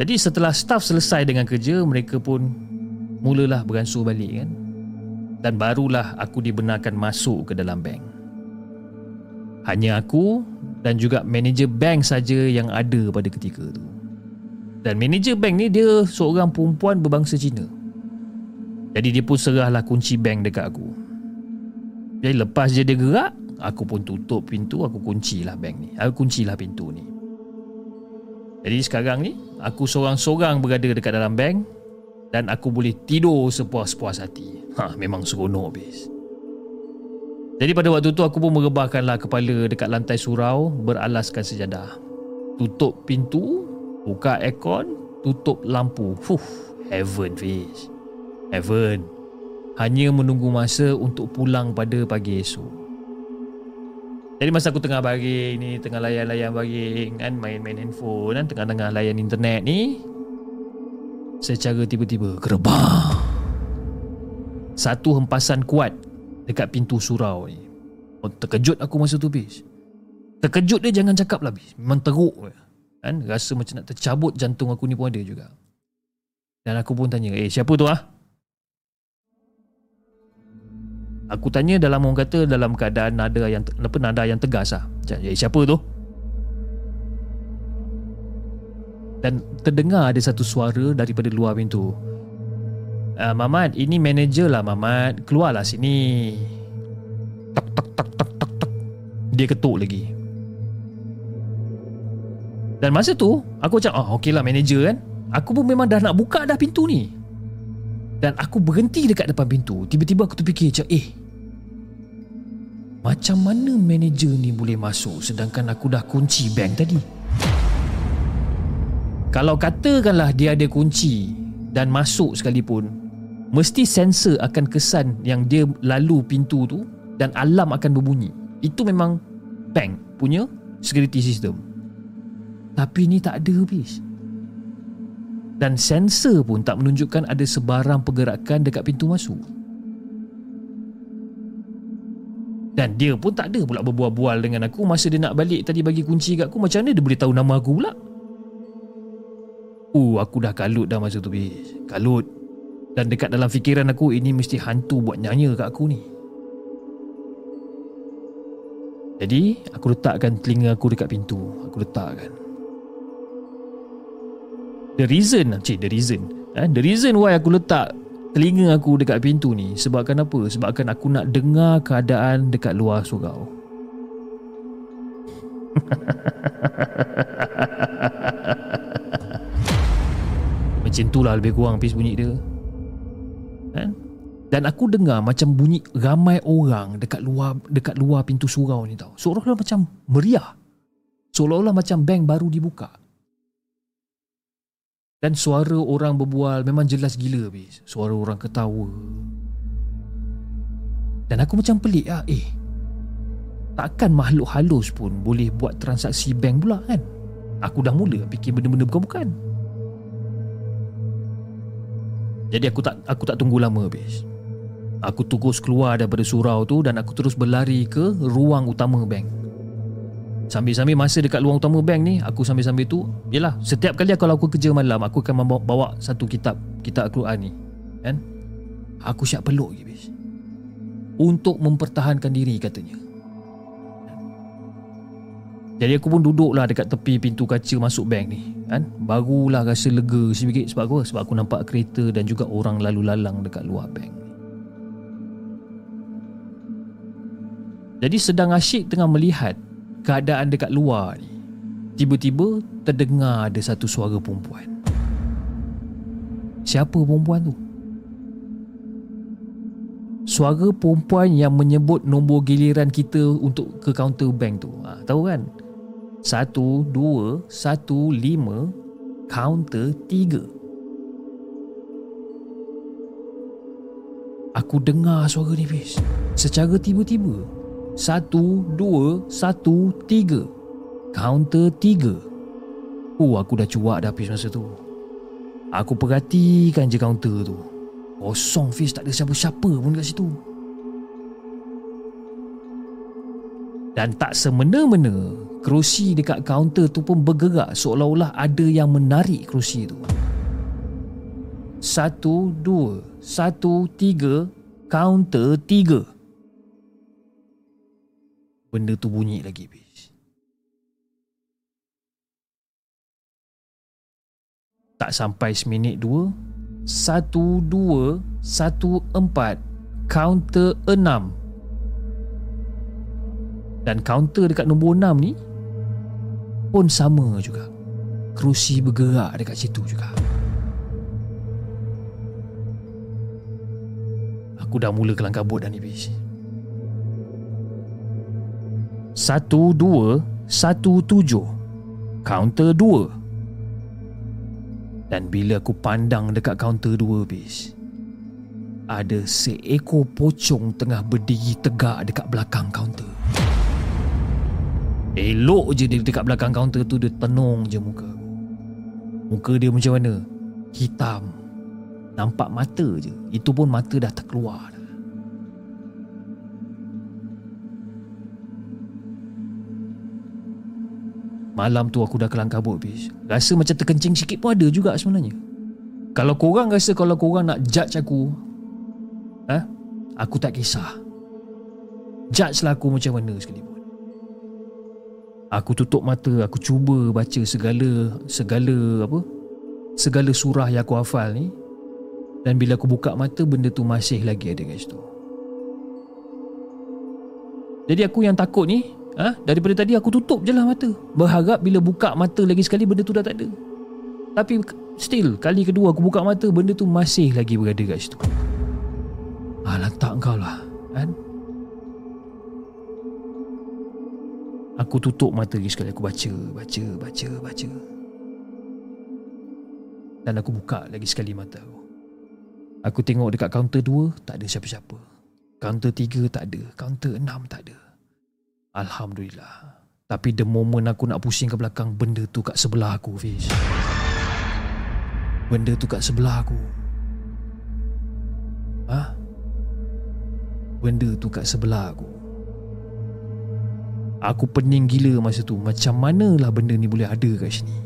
jadi setelah staf selesai dengan kerja, mereka pun mulalah beransur balik kan. Dan barulah aku dibenarkan masuk ke dalam bank. Hanya aku dan juga manager bank saja yang ada pada ketika itu. Dan manager bank ni dia seorang perempuan berbangsa Cina. Jadi dia pun serahlah kunci bank dekat aku. Jadi lepas je dia gerak, aku pun tutup pintu, aku kuncilah bank ni. Aku kuncilah pintu ni. Jadi sekarang ni aku seorang-seorang berada dekat dalam bank dan aku boleh tidur sepuas-puas hati. Ha, memang seronok bis. Jadi pada waktu tu aku pun merebahkanlah kepala dekat lantai surau beralaskan sejadah. Tutup pintu, buka aircon, tutup lampu. Fuh, heaven fish. Heaven. Hanya menunggu masa untuk pulang pada pagi esok. Jadi masa aku tengah baring ni Tengah layan-layan baring kan Main-main handphone kan Tengah-tengah layan internet ni Secara tiba-tiba Gerbang Satu hempasan kuat Dekat pintu surau ni Oh, terkejut aku masa tu bis. Terkejut dia jangan cakap lah bis. Memang teruk. Kan? Rasa macam nak tercabut jantung aku ni pun ada juga. Dan aku pun tanya, eh siapa tu ah? Aku tanya dalam orang kata dalam keadaan nada yang apa nada yang tegas ah. Eh siapa tu? Dan terdengar ada satu suara daripada luar pintu. Uh, Mamat, ini manager lah Mamat. Keluarlah sini. Tak tak tak tak tak tak. Dia ketuk lagi. Dan masa tu, aku macam, oh okey lah manager kan. Aku pun memang dah nak buka dah pintu ni. Dan aku berhenti dekat depan pintu. Tiba-tiba aku terfikir macam, eh, macam mana manager ni boleh masuk sedangkan aku dah kunci bank tadi? Kalau katakanlah dia ada kunci dan masuk sekalipun, mesti sensor akan kesan yang dia lalu pintu tu dan alarm akan berbunyi. Itu memang bank punya security system. Tapi ni tak ada habis. Dan sensor pun tak menunjukkan ada sebarang pergerakan dekat pintu masuk. Dan dia pun tak ada pula berbual-bual dengan aku masa dia nak balik tadi bagi kunci kat aku. Macam mana dia boleh tahu nama aku pula? Uh, aku dah kalut dah masa tu, bis. Kalut. Dan dekat dalam fikiran aku, ini mesti hantu buat nyanya kat aku ni. Jadi, aku letakkan telinga aku dekat pintu. Aku letakkan. The reason, cik, the reason. Eh, the reason why aku letak telinga aku dekat pintu ni sebabkan apa? Sebabkan aku nak dengar keadaan dekat luar surau. macam itulah lebih kurang pis bunyi dia. Kan? Dan aku dengar macam bunyi ramai orang dekat luar dekat luar pintu surau ni tau. Seolah-olah macam meriah. Seolah-olah macam bank baru dibuka. Dan suara orang berbual memang jelas gila bis. Suara orang ketawa. Dan aku macam pelik lah. Eh, takkan makhluk halus pun boleh buat transaksi bank pula kan? Aku dah mula fikir benda-benda bukan-bukan. Jadi aku tak aku tak tunggu lama bis. Aku terus keluar daripada surau tu dan aku terus berlari ke ruang utama bank. Sambil-sambil masa dekat luar utama bank ni Aku sambil-sambil tu Yelah Setiap kali aku kerja malam Aku akan membawa bawa satu kitab Kitab Al-Quran ni Kan? Aku siap peluk je bis. Untuk mempertahankan diri katanya. Jadi aku pun duduk lah Dekat tepi pintu kaca Masuk bank ni Kan? Barulah rasa lega sedikit Sebab apa? Sebab aku nampak kereta Dan juga orang lalu lalang Dekat luar bank Jadi sedang asyik tengah melihat keadaan dekat luar ni tiba-tiba terdengar ada satu suara perempuan. Siapa perempuan tu? Suara perempuan yang menyebut nombor giliran kita untuk ke kaunter bank tu. Ha, tahu kan? Satu dua satu lima kaunter tiga. Aku dengar suara ni Fiz. Secara tiba-tiba satu, dua, satu, tiga. Kaunter tiga. Oh, aku dah cuak dah habis masa tu. Aku perhatikan je kaunter tu. Kosong Fiz tak ada siapa-siapa pun kat situ. Dan tak semena-mena, kerusi dekat kaunter tu pun bergerak seolah-olah ada yang menarik kerusi tu. Satu, dua, satu, tiga, kaunter tiga benda tu bunyi lagi bis. Tak sampai seminit dua, satu dua, satu empat, counter enam. Dan counter dekat nombor enam ni pun sama juga. Kerusi bergerak dekat situ juga. Aku dah mula kelang kabut dah ni bis. Satu dua Satu tujuh. Kaunter dua. Dan bila aku pandang dekat kaunter dua bis Ada seekor pocong tengah berdiri tegak dekat belakang kaunter. Elok je dia dekat belakang kaunter tu Dia tenung je muka Muka dia macam mana? Hitam. Nampak mata je. Itu pun mata dah terkeluar Malam tu aku dah kelang kabut bis. Rasa macam terkencing sikit pun ada juga sebenarnya. Kalau korang rasa kalau korang nak judge aku, eh, aku tak kisah. Judge lah aku macam mana sekalipun. Aku tutup mata, aku cuba baca segala segala apa? Segala surah yang aku hafal ni. Dan bila aku buka mata, benda tu masih lagi ada kat situ. Jadi aku yang takut ni, ha? daripada tadi aku tutup je lah mata. Berharap bila buka mata lagi sekali, benda tu dah tak ada. Tapi still, kali kedua aku buka mata, benda tu masih lagi berada kat situ. Ah, lantak kau lah. Kan? Aku tutup mata lagi sekali Aku baca, baca, baca, baca Dan aku buka lagi sekali mata aku Aku tengok dekat kaunter 2 Tak ada siapa-siapa Kaunter 3 tak ada Kaunter 6 tak ada Alhamdulillah. Tapi the moment aku nak pusing ke belakang Benda tu kat sebelah aku Fiz Benda tu kat sebelah aku. Ha? Benda tu kat sebelah aku. Aku pening gila masa tu. Macam manalah benda ni boleh ada kat sini.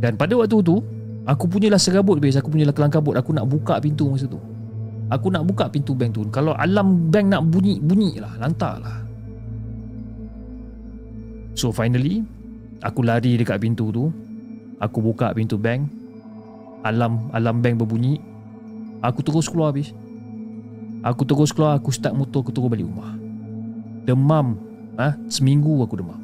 Dan pada waktu tu Aku punyalah serabut base Aku punyalah kelang kabut Aku nak buka pintu masa tu Aku nak buka pintu bank tu. Kalau alam bank nak bunyi Bunyi lah Lantar lah So finally Aku lari dekat pintu tu. Aku buka pintu bank. Alam alam bank berbunyi. Aku terus keluar habis. Aku terus keluar Aku start motor Aku terus balik rumah. Demam. Ha? Seminggu aku demam.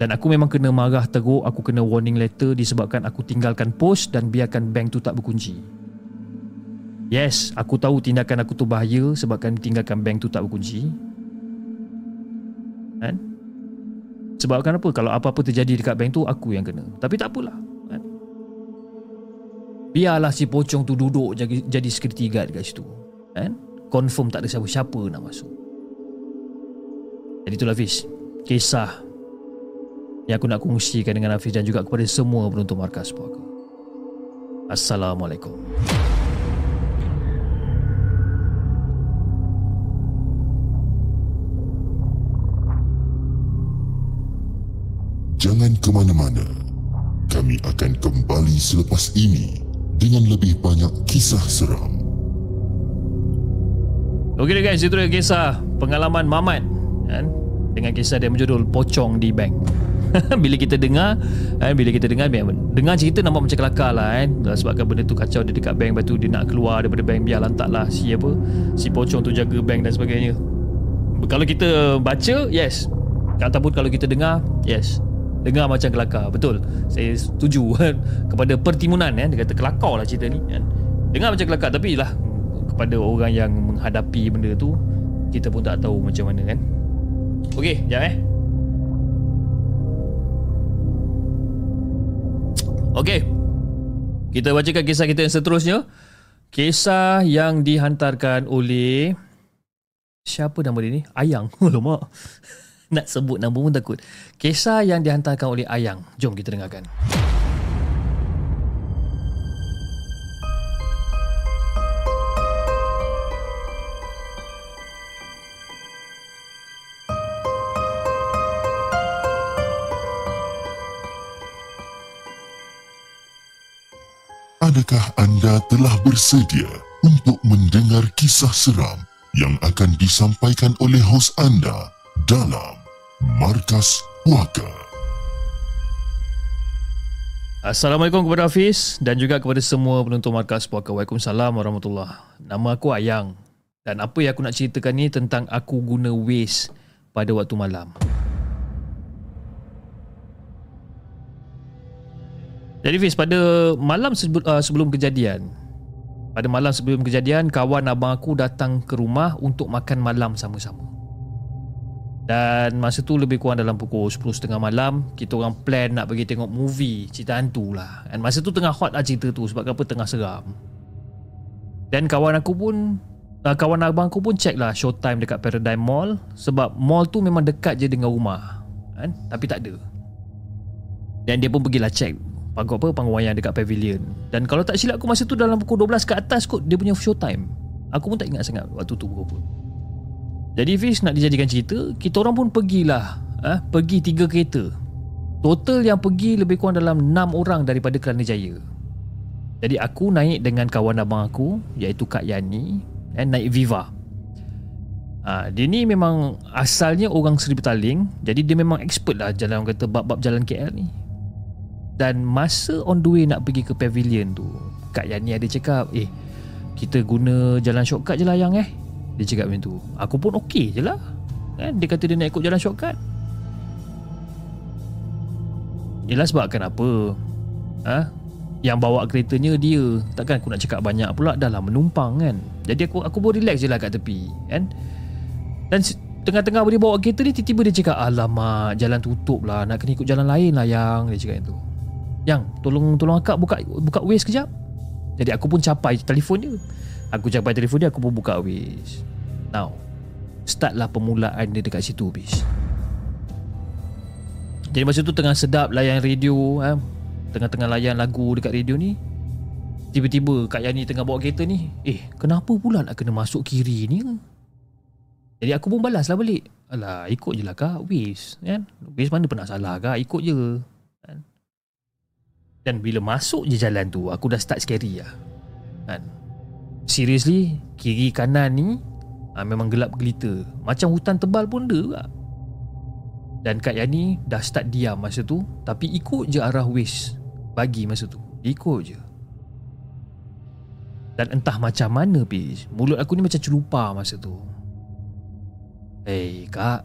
Dan aku memang kena marah teruk. Aku kena warning letter Disebabkan aku tinggalkan post Dan biarkan bank tu tak berkunci Yes Aku tahu tindakan aku tu bahaya Sebabkan tinggalkan bank tu tak berkunci. Kan? Sebabkan apa? Kalau apa-apa terjadi dekat bank tu Aku yang kena. Tapi tak apalah kan? Biarlah si pocong tu duduk jadi, jadi security guard dekat situ kan? Confirm tak ada siapa-siapa nak masuk. Jadi itulah Hafiz Kisah Yang aku nak kongsikan dengan Hafiz Dan juga kepada semua penonton markas puaka. Assalamualaikum ke mana-mana. Kami akan kembali selepas ini dengan lebih banyak kisah seram. Okey guys, itu dia kisah pengalaman Mamat kan? dengan kisah dia berjudul Pocong di Bank. bila kita dengar, kan? bila kita dengar, dengar cerita nampak macam kelakar lah kan. Sebabkan benda tu kacau dia dekat bank, lepas tu dia nak keluar daripada bank biar lantak lah si apa, si pocong tu jaga bank dan sebagainya. Kalau kita baca, yes. Ataupun kalau kita dengar, yes. Dengar macam kelakar, betul. Saya setuju kan? kepada pertimunan kan. Dia kata kelakar lah cerita ni kan. Dengar macam kelakar tapi lah kepada orang yang menghadapi benda tu kita pun tak tahu macam mana kan Okey, jap eh Okey Kita bacakan kisah kita yang seterusnya Kisah yang dihantarkan oleh Siapa nama dia ni? Ayang lama Nak sebut nama pun takut. Kisah yang dihantarkan oleh Ayang. Jom kita dengarkan. Adakah anda telah bersedia untuk mendengar kisah seram yang akan disampaikan oleh hos anda dalam Markas Puaka? Assalamualaikum kepada Hafiz dan juga kepada semua penonton Markas Puaka. Waalaikumsalam warahmatullahi Nama aku Ayang dan apa yang aku nak ceritakan ni tentang aku guna Waze pada waktu malam. Jadi Fiz, pada malam uh, sebelum kejadian Pada malam sebelum kejadian Kawan abang aku datang ke rumah Untuk makan malam sama-sama Dan masa tu lebih kurang dalam pukul 10.30 malam Kita orang plan nak pergi tengok movie Cerita hantu lah. Dan masa tu tengah hot lah cerita tu Sebab apa tengah seram. Dan kawan aku pun uh, Kawan abang aku pun check lah Showtime dekat Paradigm Mall Sebab mall tu memang dekat je dengan rumah kan? Tapi tak ada. Dan dia pun pergilah check panggung apa panggung wayang dekat pavilion. Dan kalau tak silap aku masa tu dalam pukul 12 ke atas kot dia punya show time aku pun tak ingat sangat waktu tu berapa Jadi Fiz nak dijadikan cerita Kita orang pun pergilah ha? Pergi tiga kereta. Total yang pergi lebih kurang dalam 6 orang daripada Kelana Jaya. Jadi aku naik dengan kawan abang aku Iaitu Kak Yani eh, Naik Viva. Ha, Dia ni memang asalnya orang Seri Petaling Jadi dia memang expert lah jalan orang kata bab-bab jalan KL ni. Dan masa on the way nak pergi ke pavilion tu Kak Yani ada cakap Eh kita guna jalan shortcut je lah yang eh Dia cakap macam tu. Aku pun okey je lah. Kan? Dia kata dia nak ikut jalan shortcut. Yelah sebab kenapa ha? Yang bawa keretanya dia. Takkan aku nak cakap banyak pula? Dah lah menumpang kan? Jadi aku aku pun relax je lah kat tepi kan? Dan tengah-tengah dia bawa kereta ni Tiba-tiba dia cakap Alamak jalan tutup lah. Nak kena ikut jalan lain lah yang. Dia cakap itu Yang tolong tolong akak buka buka waste kejap jadi aku pun capai telefon dia. Aku capai telefon dia Aku pun buka Waze Now Startlah permulaan dia dekat situ bis. Jadi masa tu tengah sedap layan radio ha? Tengah-tengah layan lagu dekat radio ni. Tiba-tiba Kak Yani tengah bawa kereta ni Eh kenapa pula nak kena masuk kiri ni? Jadi aku pun balas lah balik. Alah ikut je lah kak. Waze kan? Waze mana pernah salah kak? Ikut je. Dan bila masuk je jalan tu Aku dah start scary lah. Kan? Seriously Kiri kanan ni ha, Memang gelap gelita. Macam hutan tebal pun ada juga. Dan Kak Yani Dah start diam masa tu Tapi ikut je arah waste Bagi masa tu. Ikut je. Dan entah macam mana Pish Mulut aku ni macam celupa masa tu. Eh hey, kak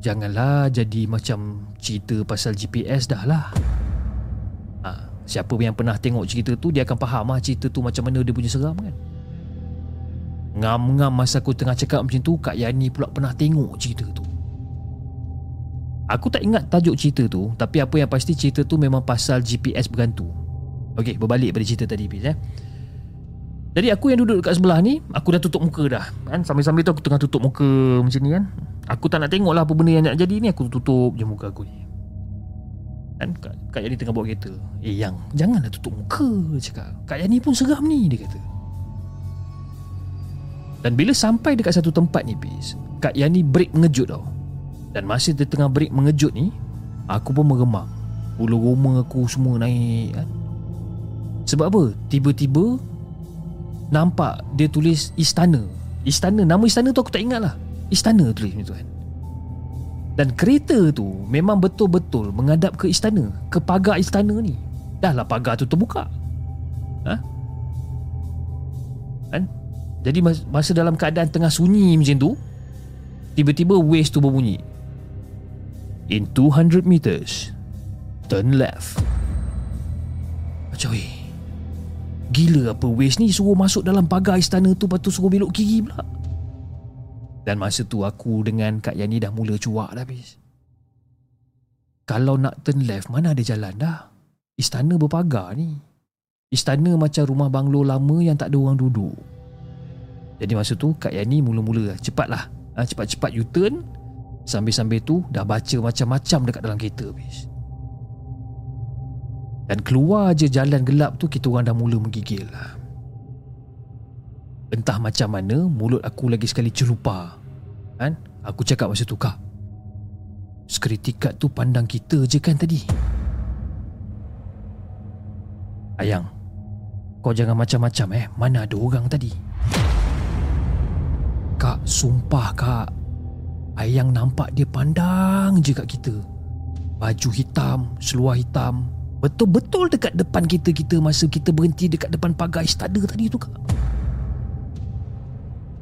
Janganlah jadi macam cerita pasal GPS dah lah. Siapa yang pernah tengok cerita tu Dia akan faham lah cerita tu macam mana dia punya seram kan Ngam-ngam masa aku tengah cakap macam tu Kak Yani pula pernah tengok cerita tu. Aku tak ingat tajuk cerita tu Tapi apa yang pasti cerita tu memang pasal GPS bergantung. Okey, berbalik pada cerita tadi Fiz eh. Jadi aku yang duduk dekat sebelah ni Aku dah tutup muka dah kan? Sambil-sambil tu aku tengah tutup muka macam ni kan. Aku tak nak tengok lah apa benda yang nak jadi ni Aku tutup je muka aku ni. Kan Kak, Kak Yani tengah bawa kereta. Eh yang Janganlah tutup muka Cakap. Kak Yani pun seram ni Dia kata Dan bila sampai dekat satu tempat ni Bis Kak Yani break mengejut tau. Dan masa dia tengah break mengejut ni Aku pun meremang. Bulu roma aku semua naik kan. Sebab apa? Tiba-tiba Nampak Dia tulis Istana. Istana Nama istana tu aku tak ingat lah. Istana tulis macam tu kan. Dan kereta tu memang betul-betul menghadap ke istana, ke pagar istana ni. Dah lah pagar tu terbuka. Ha? Jadi masa dalam keadaan tengah sunyi macam tu, tiba-tiba waste tu berbunyi. In 200 meters, turn left. Macam. Gila apa waste ni suruh masuk dalam pagar istana tu lepas tu suruh belok kiri pula. Dan masa tu aku dengan Kak Yani dah mula cuak dah habis. Kalau nak turn left, mana ada jalan dah? Istana berpagar ni. Istana macam rumah banglo lama yang tak ada orang duduk. Jadi masa tu Kak Yani mula-mula cepatlah. Ha, cepat-cepat U-turn. Sambil-sambil tu dah baca macam-macam dekat dalam kereta habis. Dan keluar je jalan gelap tu kita orang dah mula menggigil lah. Entah macam mana mulut aku lagi sekali celupa. Kan? Aku cakap masa tu kak. Guard tu pandang kita je kan tadi. Ayang, kau jangan macam-macam eh. Mana ada orang tadi? Kak, sumpah kak. Ayang nampak dia pandang je kat kita. Baju hitam, seluar hitam. Betul-betul dekat depan kita kita masa kita berhenti dekat depan pagar istana tadi tu kak.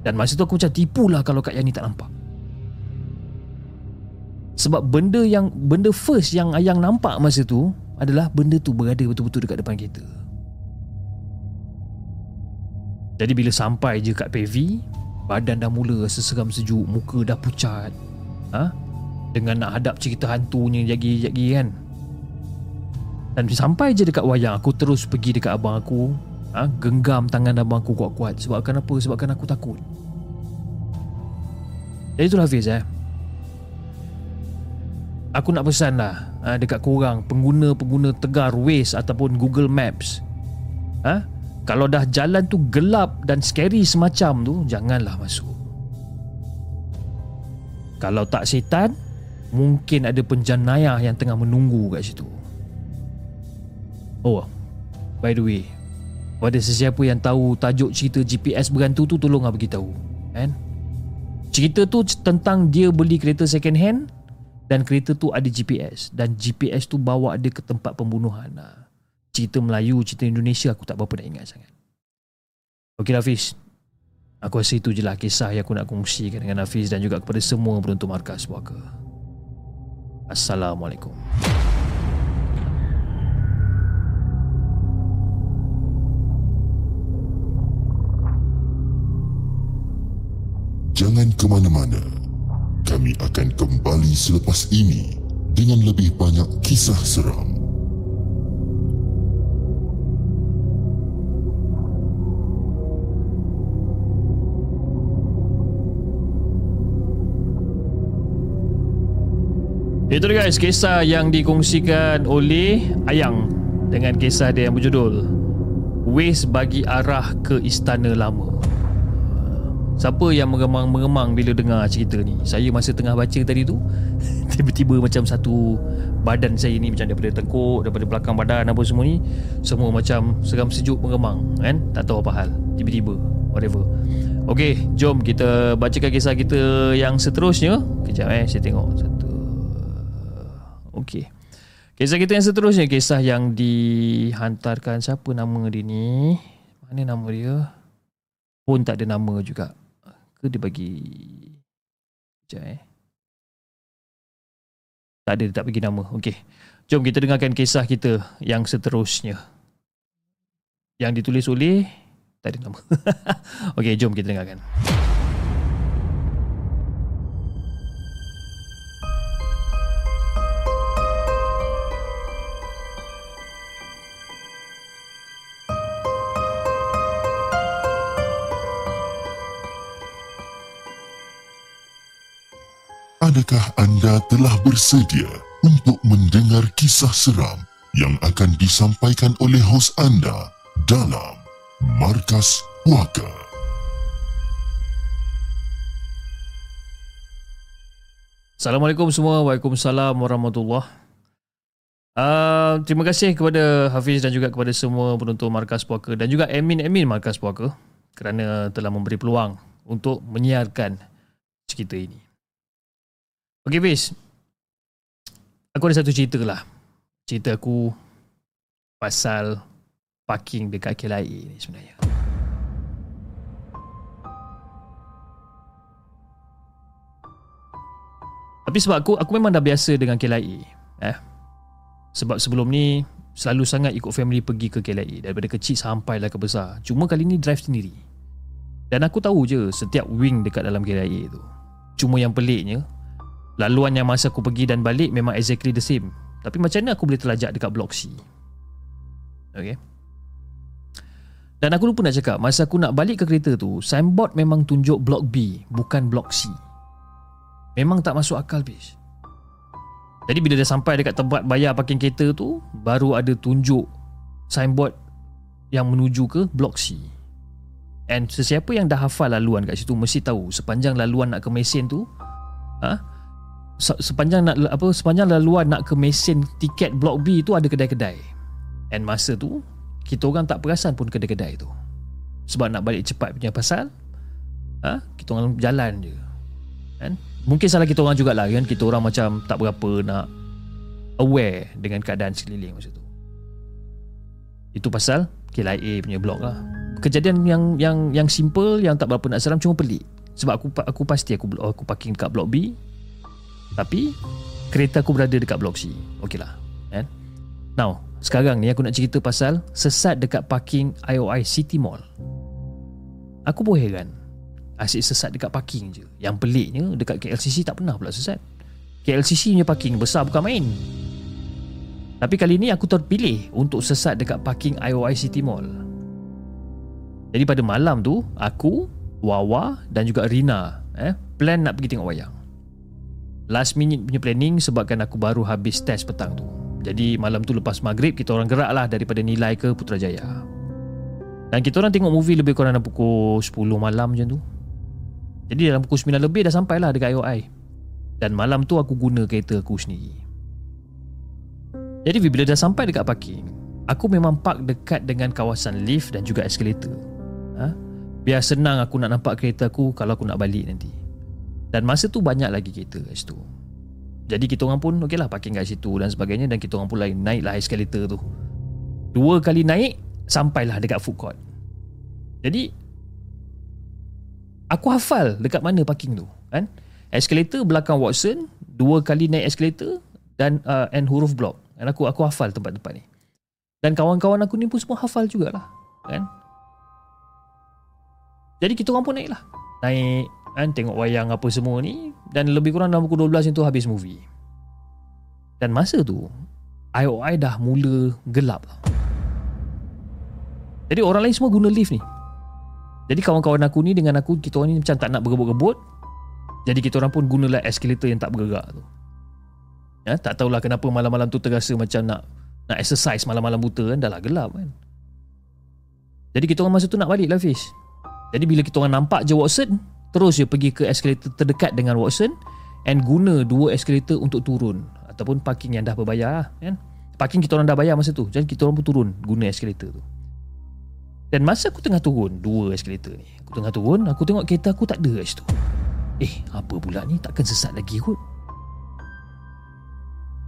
Dan masa tu aku macam tipu lah kalau Kak Yani tak nampak. Sebab benda yang benda first yang Ayang nampak masa tu adalah benda tu berada betul-betul dekat depan kita. Jadi bila sampai je kat PV, badan dah mula rasa seram sejuk, muka dah pucat. Ha? Dengan nak hadap cerita hantunya jagi-jagi kan. Dan sampai je dekat wayang, aku terus pergi dekat abang aku. Ha, genggam tangan abang aku kuat-kuat. Sebabkan apa? Sebabkan aku takut. Jadi itulah Hafiz eh. Aku nak pesan lah ha, dekat korang pengguna-pengguna tegar Waze ataupun Google Maps. Ha, kalau dah jalan tu gelap dan scary semacam tu janganlah masuk. Kalau tak setan Mungkin ada penjanayah yang tengah menunggu kat situ. Oh By the way Pada sesiapa yang tahu tajuk cerita GPS berhantu tu Tolonglah beritahu Kan? Cerita tu tentang dia beli kereta second hand Dan kereta tu ada GPS Dan GPS tu bawa dia ke tempat pembunuhan nah, Cerita Melayu, cerita Indonesia aku tak berapa nak ingat sangat Okey Hafiz Aku rasa itu je lah kisah yang aku nak kongsikan dengan Hafiz dan juga kepada semua penonton markas puaka. Assalamualaikum. Jangan ke mana-mana. Kami akan kembali selepas ini dengan lebih banyak kisah seram. Itu dia guys kisah yang dikongsikan oleh Ayang dengan kisah dia yang berjudul Waze bagi arah ke istana lama. Siapa yang mengemang-mengemang bila dengar cerita ni? Saya masa tengah baca tadi tu tiba-tiba macam satu badan saya ni macam daripada tengkuk, daripada belakang badan apa semua ni semua macam seram sejuk mengemang kan? Tak tahu apa hal. Tiba-tiba whatever. Okey, jom kita bacakan kisah kita yang seterusnya. Kejap eh, saya tengok Okey. Kisah kita yang seterusnya kisah yang dihantarkan siapa nama dia ni? Mana nama dia? Pun tak ada nama juga. Ke dia bagi Sekejap eh. Tak ada, dia tak bagi nama. Okey. Jom kita dengarkan kisah kita yang seterusnya. Yang ditulis oleh tak ada nama. Okey, jom kita dengarkan. Adakah anda telah bersedia untuk mendengar kisah seram yang akan disampaikan oleh hos anda dalam Markas Puaka? Assalamualaikum semua. Waalaikumsalam warahmatullahi Uh, terima kasih kepada Hafiz dan juga kepada semua penonton Markas Puaka dan juga admin-admin Markas Puaka kerana telah memberi peluang untuk menyiarkan cerita ini. Okay, Fiz. Aku ada satu cerita lah. Cerita aku pasal parking dekat KLIA ni sebenarnya. Tapi sebab aku aku memang dah biasa dengan KLIA. Eh. Sebab sebelum ni selalu sangat ikut family pergi ke KLIA daripada kecil sampai lah ke besar. Cuma kali ni drive sendiri. Dan aku tahu je setiap wing dekat dalam KLIA tu. Cuma yang peliknya Laluan yang masa aku pergi dan balik memang exactly the same. Tapi macam mana aku boleh terlajak dekat blok C? Okay. Dan aku lupa nak cakap, masa aku nak balik ke kereta tu, signboard memang tunjuk blok B, bukan blok C. Memang tak masuk akal, bis. Jadi bila dia sampai dekat tempat bayar parking kereta tu, baru ada tunjuk signboard yang menuju ke blok C. And sesiapa yang dah hafal laluan kat situ mesti tahu sepanjang laluan nak ke mesin tu, ha, sepanjang nak apa sepanjang laluan nak ke mesin tiket blok B tu ada kedai-kedai. And masa tu kita orang tak perasan pun kedai-kedai tu. Sebab nak balik cepat punya pasal ha, kita orang jalan je. Kan? Mungkin salah kita orang jugalah kan kita orang macam tak berapa nak aware dengan keadaan sekeliling masa tu. Itu pasal KLIA punya blok lah. Kejadian yang yang yang simple yang tak berapa nak seram cuma pelik. Sebab aku aku pasti aku aku parking dekat blok B tapi kereta aku berada dekat blok C. Okeylah. Kan? Now, sekarang ni aku nak cerita pasal sesat dekat parking IOI City Mall. Aku pun heran. Asyik sesat dekat parking je. Yang peliknya dekat KLCC tak pernah pula sesat. KLCC punya parking besar bukan main. Tapi kali ni aku terpilih untuk sesat dekat parking IOI City Mall. Jadi pada malam tu, aku, Wawa dan juga Rina eh, plan nak pergi tengok wayang last minute punya planning sebabkan aku baru habis test petang tu. Jadi malam tu lepas maghrib kita orang gerak lah daripada Nilai ke Putrajaya. Dan kita orang tengok movie lebih kurang dalam pukul 10 malam macam tu. Jadi dalam pukul 9 lebih dah sampai lah dekat IOI. Dan malam tu aku guna kereta aku sendiri Jadi bila dah sampai dekat parking Aku memang park dekat dengan kawasan lift dan juga eskalator ha? Biar senang aku nak nampak kereta aku kalau aku nak balik nanti Dan masa tu banyak lagi kereta kat situ. Jadi kita orang pun okey lah parking kat situ dan sebagainya Dan kita orang pun lain naik lah eskalator tu. Dua kali naik Sampailah dekat food court. Jadi Aku hafal dekat mana parking tu kan? Eskalator belakang Watson Dua kali naik eskalator Dan uh, and huruf block. Dan aku aku hafal tempat-tempat ni. Dan kawan-kawan aku ni pun semua hafal jugalah Kan? Jadi kita orang pun naik lah Naik kan Tengok wayang apa semua ni Dan lebih kurang dalam pukul 12 itu habis movie Dan masa tu IOI dah mula gelap Jadi orang lain semua guna lift ni jadi kawan-kawan aku ni dengan aku kita orang ni macam tak nak berebut-rebut. Jadi kita orang pun gunalah eskalator yang tak bergerak tu. Ya, tak tahulah kenapa malam-malam tu terasa macam nak nak exercise malam-malam buta kan dah lah gelap kan. Jadi kita orang masa tu nak balik lah Fish. Jadi bila kita orang nampak je Watson, terus je pergi ke eskalator terdekat dengan Watson and guna dua eskalator untuk turun ataupun parking yang dah berbayar lah, kan. Parking kita orang dah bayar masa tu. Jadi kita orang pun turun guna eskalator tu. Dan masa aku tengah turun Dua eskalator ni Aku tengah turun Aku tengok kereta aku tak ada kat situ Eh apa pula ni Takkan sesat lagi kot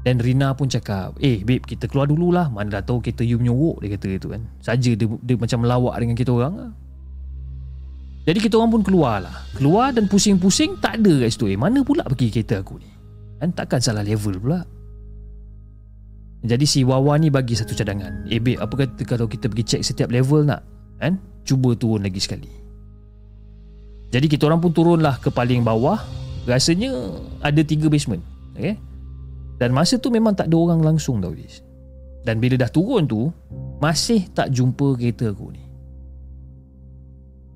Dan Rina pun cakap Eh babe kita keluar dululah Mana dah tahu kereta you menyorok Dia kata itu kan Saja dia, dia macam melawak dengan kita orang lah. Jadi kita orang pun keluar lah Keluar dan pusing-pusing Tak ada kat situ. Eh mana pula pergi kereta aku ni? Kan takkan salah level pula. Jadi si Wawa ni bagi satu cadangan. Eh babe apa kata kalau kita pergi check setiap level nak? Kan? Cuba turun lagi sekali. Jadi kita orang pun turunlah ke paling bawah. Rasanya ada tiga basement. Okay? dan masa tu memang tak ada orang langsung tau dan bila dah turun tu masih tak jumpa kereta aku ni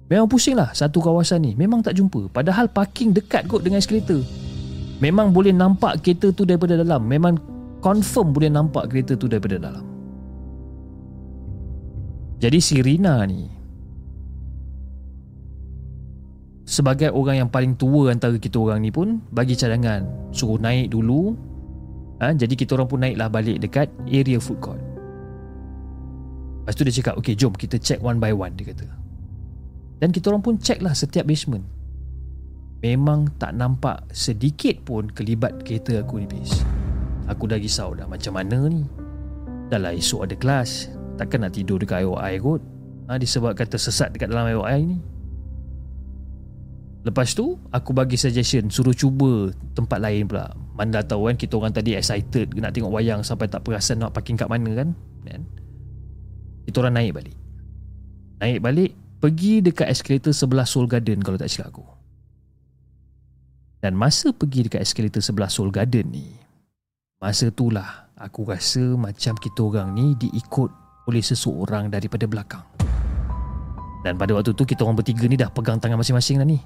memang pusing lah satu kawasan ni. Memang tak jumpa. Padahal parking dekat kot dengan eskalator. Memang boleh nampak kereta tu daripada dalam. Memang confirm boleh nampak kereta tu daripada dalam. Jadi si Rina ni Sebagai orang yang paling tua antara kita orang ni pun Bagi cadangan Suruh naik dulu. Ha, Jadi kita orang pun naiklah balik dekat area food court. Lepas tu dia cakap Okay jom kita check one by one Dia kata Dan kita orang pun check lah setiap basement. Memang tak nampak sedikit pun kelibat kereta aku ni bis Aku dah risau dah macam mana ni. Dah lah esok ada kelas. Takkan nak tidur dekat IOI kot. Ha, Disebabkan tersesat dekat dalam IOI ni. Lepas tu Aku bagi suggestion Suruh cuba Tempat lain pula. Mana dah tahu kan Kita orang tadi excited Nak tengok wayang Sampai tak perasan Nak parking kat mana kan. Dan Kita orang naik balik. Naik balik Pergi dekat eskalator sebelah Soul Garden Kalau tak silap aku Dan masa pergi dekat eskalator sebelah Soul Garden ni Masa tu lah Aku rasa macam kita orang ni diikut oleh seseorang daripada belakang. Dan pada waktu tu kita orang bertiga ni dah pegang tangan masing-masing dah ni.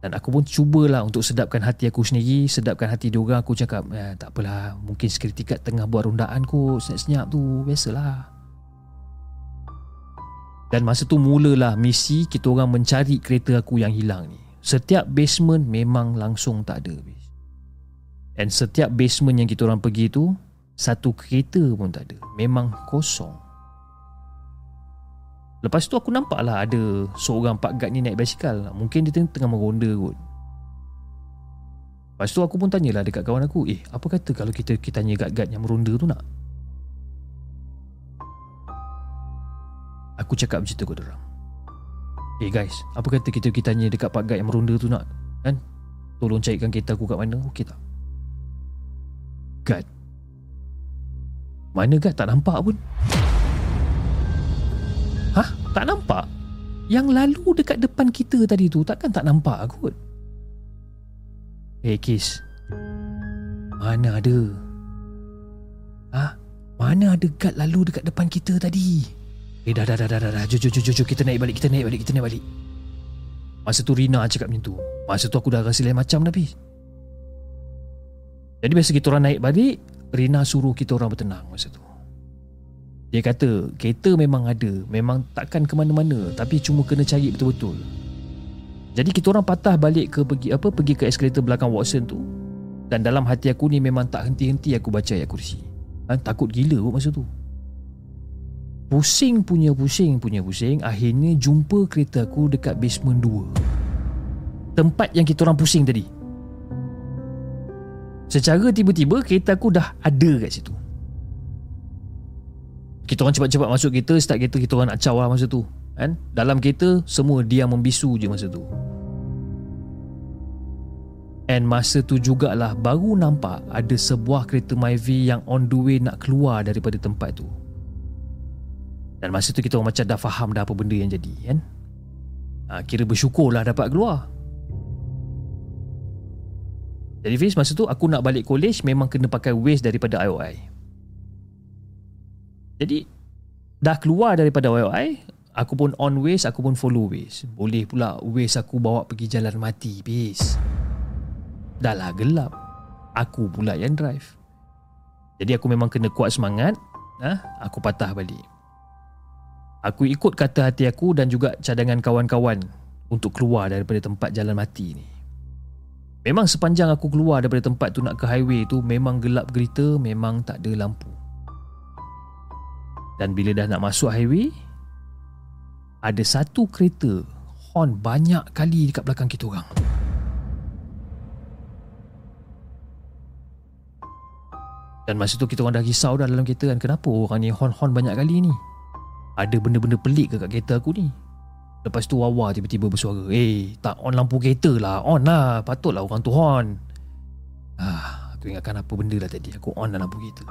Dan aku pun cubalah untuk sedapkan hati aku sendiri, sedapkan hati dia orang. Aku cakap, eh, tak apalah, mungkin guard tengah buat rundaan ku, senyap-senyap tu, biasalah. Dan masa tu mulalah misi kita orang mencari kereta aku yang hilang ni. Setiap basement memang langsung tak ada. Dan setiap basement yang kita orang pergi tu, satu kereta pun tak ada. Memang kosong. Lepas tu aku nampak lah ada Seorang pak guard ni naik basikal. Mungkin dia tengah meronda kot. Lepas tu aku pun tanyalah dekat kawan aku Eh apa kata kalau kita, kita tanya guard-guard yang meronda tu nak Aku cakap macam tu kot orang. Eh guys Apa kata kita, kita tanya dekat pak guard yang meronda tu nak Kan? Tolong carikan kereta aku kat mana? Okey tak? Guard. Mana gad tak nampak pun. Hah? Tak nampak? Yang lalu dekat depan kita tadi tu Takkan tak nampak kot? Eh hey, Kis Mana ada? Hah? Mana ada gad lalu dekat depan kita tadi Eh dah dah dah dah dah, dah. Jom jom jom jom Kita naik balik Kita naik balik Kita naik balik Masa tu Rina cakap macam tu Masa tu aku dah rasa lain macam dah Jadi biasa kita orang naik balik Rina suruh kita orang bertenang masa tu. Dia kata kereta memang ada, memang takkan ke mana-mana tapi cuma kena cari betul-betul. Jadi kita orang patah balik ke pergi apa pergi ke eskalator belakang Watson tu. Dan dalam hati aku ni memang tak henti-henti aku baca ayat kursi. Ha, takut gila kot masa tu. Pusing punya pusing punya pusing Akhirnya jumpa kereta aku dekat basement 2 Tempat yang kita orang pusing tadi Secara tiba-tiba kereta aku dah ada kat situ Kita orang cepat-cepat masuk kereta Start kereta kita orang nak caw lah masa tu kan? Dalam kereta semua dia membisu je masa tu And masa tu jugalah baru nampak ada sebuah kereta Myvi yang on the way nak keluar daripada tempat tu. Dan masa tu kita orang macam dah faham dah apa benda yang jadi kan? Ha, Kira bersyukurlah dapat keluar. Jadi Fiz masa tu aku nak balik college Memang kena pakai waste daripada IOI Jadi Dah keluar daripada IOI Aku pun on waste Aku pun follow waste Boleh pula waste aku bawa pergi jalan mati Fiz. Dah lah gelap. Aku pula yang drive. Jadi aku memang kena kuat semangat. Ha? Aku patah balik Aku ikut kata hati aku dan juga cadangan kawan-kawan untuk keluar daripada tempat jalan mati ni. Memang sepanjang aku keluar daripada tempat tu nak ke highway tu memang gelap gelita, memang tak ada lampu. Dan bila dah nak masuk highway, ada satu kereta horn banyak kali dekat belakang kita orang. Dan masa tu kita orang dah risau dah dalam kereta kan kenapa orang ni horn-horn banyak kali ni ada benda-benda pelik ke kat kereta aku ni? Lepas tu Wawa tiba-tiba bersuara Eh tak on lampu kereta lah On lah Patutlah orang tu on ah, Aku ingatkan apa benda lah tadi Aku on lah lampu kereta.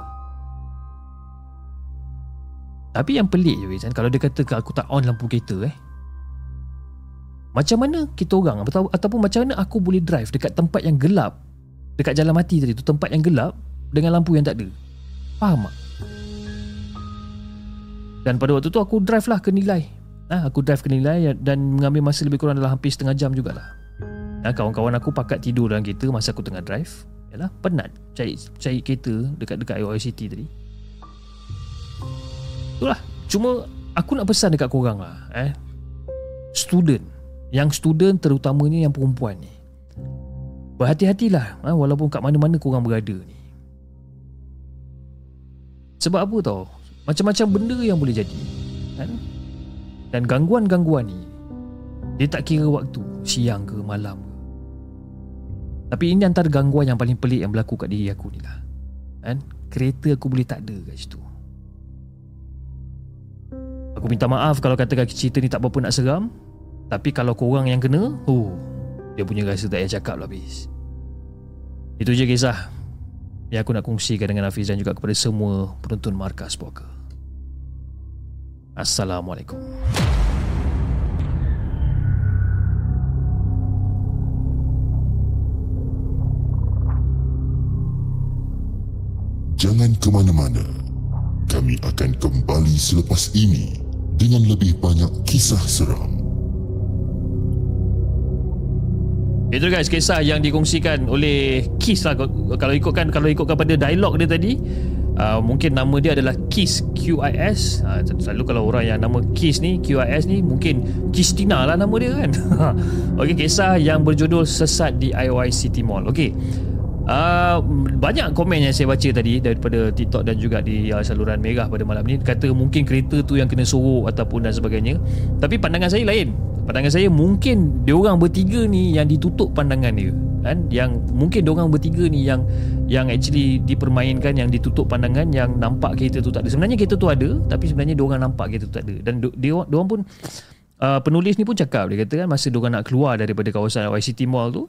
Tapi yang pelik je kan Kalau dia kata aku tak on lampu kereta eh. Macam mana kita orang atau, Ataupun macam mana aku boleh drive Dekat tempat yang gelap Dekat jalan mati tadi tu Tempat yang gelap Dengan lampu yang tak ada? Faham tak? Dan pada waktu tu aku drive lah ke nilai. Ha, Aku drive ke nilai dan mengambil masa lebih kurang dalam hampir setengah jam jugalah. Ha, Kawan-kawan aku pakat tidur dalam kereta masa aku tengah drive. Yalah, penat cari cari kereta dekat-dekat IOI City tadi. Itulah, cuma aku nak pesan dekat korang lah eh. Student. Yang student terutamanya yang perempuan ni. Berhati-hatilah ha, walaupun kat mana-mana korang berada ni. Sebab apa tau macam-macam benda yang boleh jadi kan? Dan gangguan-gangguan ni Dia tak kira waktu Siang ke malam ke Tapi ini antara gangguan yang paling pelik Yang berlaku kat diri aku ni lah kan? Kereta aku boleh tak ada kat situ Aku minta maaf kalau katakan cerita ni tak berapa nak seram Tapi kalau korang yang kena oh, Dia punya rasa tak payah cakap lah habis Itu je kisah yang aku nak kongsikan dengan Hafiz dan juga kepada semua penonton Markas Poker. Assalamualaikum. Jangan ke mana-mana. Kami akan kembali selepas ini dengan lebih banyak kisah seram. Itu guys kisah yang dikongsikan oleh Kiss lah kalau ikutkan kalau ikutkan pada dialog dia tadi uh, mungkin nama dia adalah Kiss QIS uh, selalu kalau orang yang nama Kiss ni QIS ni mungkin Kistina lah nama dia kan. Okey kisah yang berjudul sesat di IOI City Mall. Okey Uh, banyak komen yang saya baca tadi daripada TikTok dan juga di uh, saluran merah pada malam ni. Kata mungkin kereta tu yang kena sorok ataupun dan sebagainya. Tapi pandangan saya lain. Pandangan saya mungkin dia orang bertiga ni yang ditutup pandangan dia kan? Yang mungkin dia orang bertiga ni yang yang actually dipermainkan yang ditutup pandangan yang nampak kereta tu tak ada. Sebenarnya kereta tu ada tapi sebenarnya dia orang nampak kereta tu tak ada. Dan dia orang pun uh, penulis ni pun cakap dia kata kan masa dia orang nak keluar daripada kawasan YCT Mall tu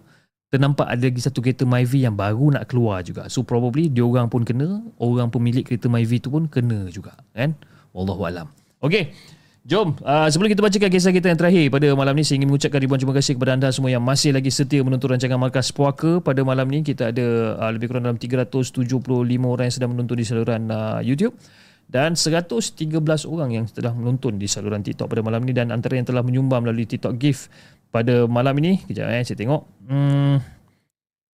ternampak ada lagi satu kereta Myvi yang baru nak keluar juga. So probably dia orang pun kena orang pemilik kereta Myvi tu pun kena juga kan? Wallahu alam. Okey Jom, uh, sebelum kita bacakan kisah kita yang terakhir pada malam ni, saya ingin mengucapkan ribuan terima kasih kepada anda semua yang masih lagi setia menonton rancangan Markas Puaka. Pada malam ni, kita ada uh, lebih kurang dalam 375 orang yang sedang menonton di saluran uh, YouTube dan 113 orang yang telah menonton di saluran TikTok pada malam ni dan antara yang telah menyumbang melalui TikTok gift pada malam ini. Kejap eh, saya tengok. Hmm,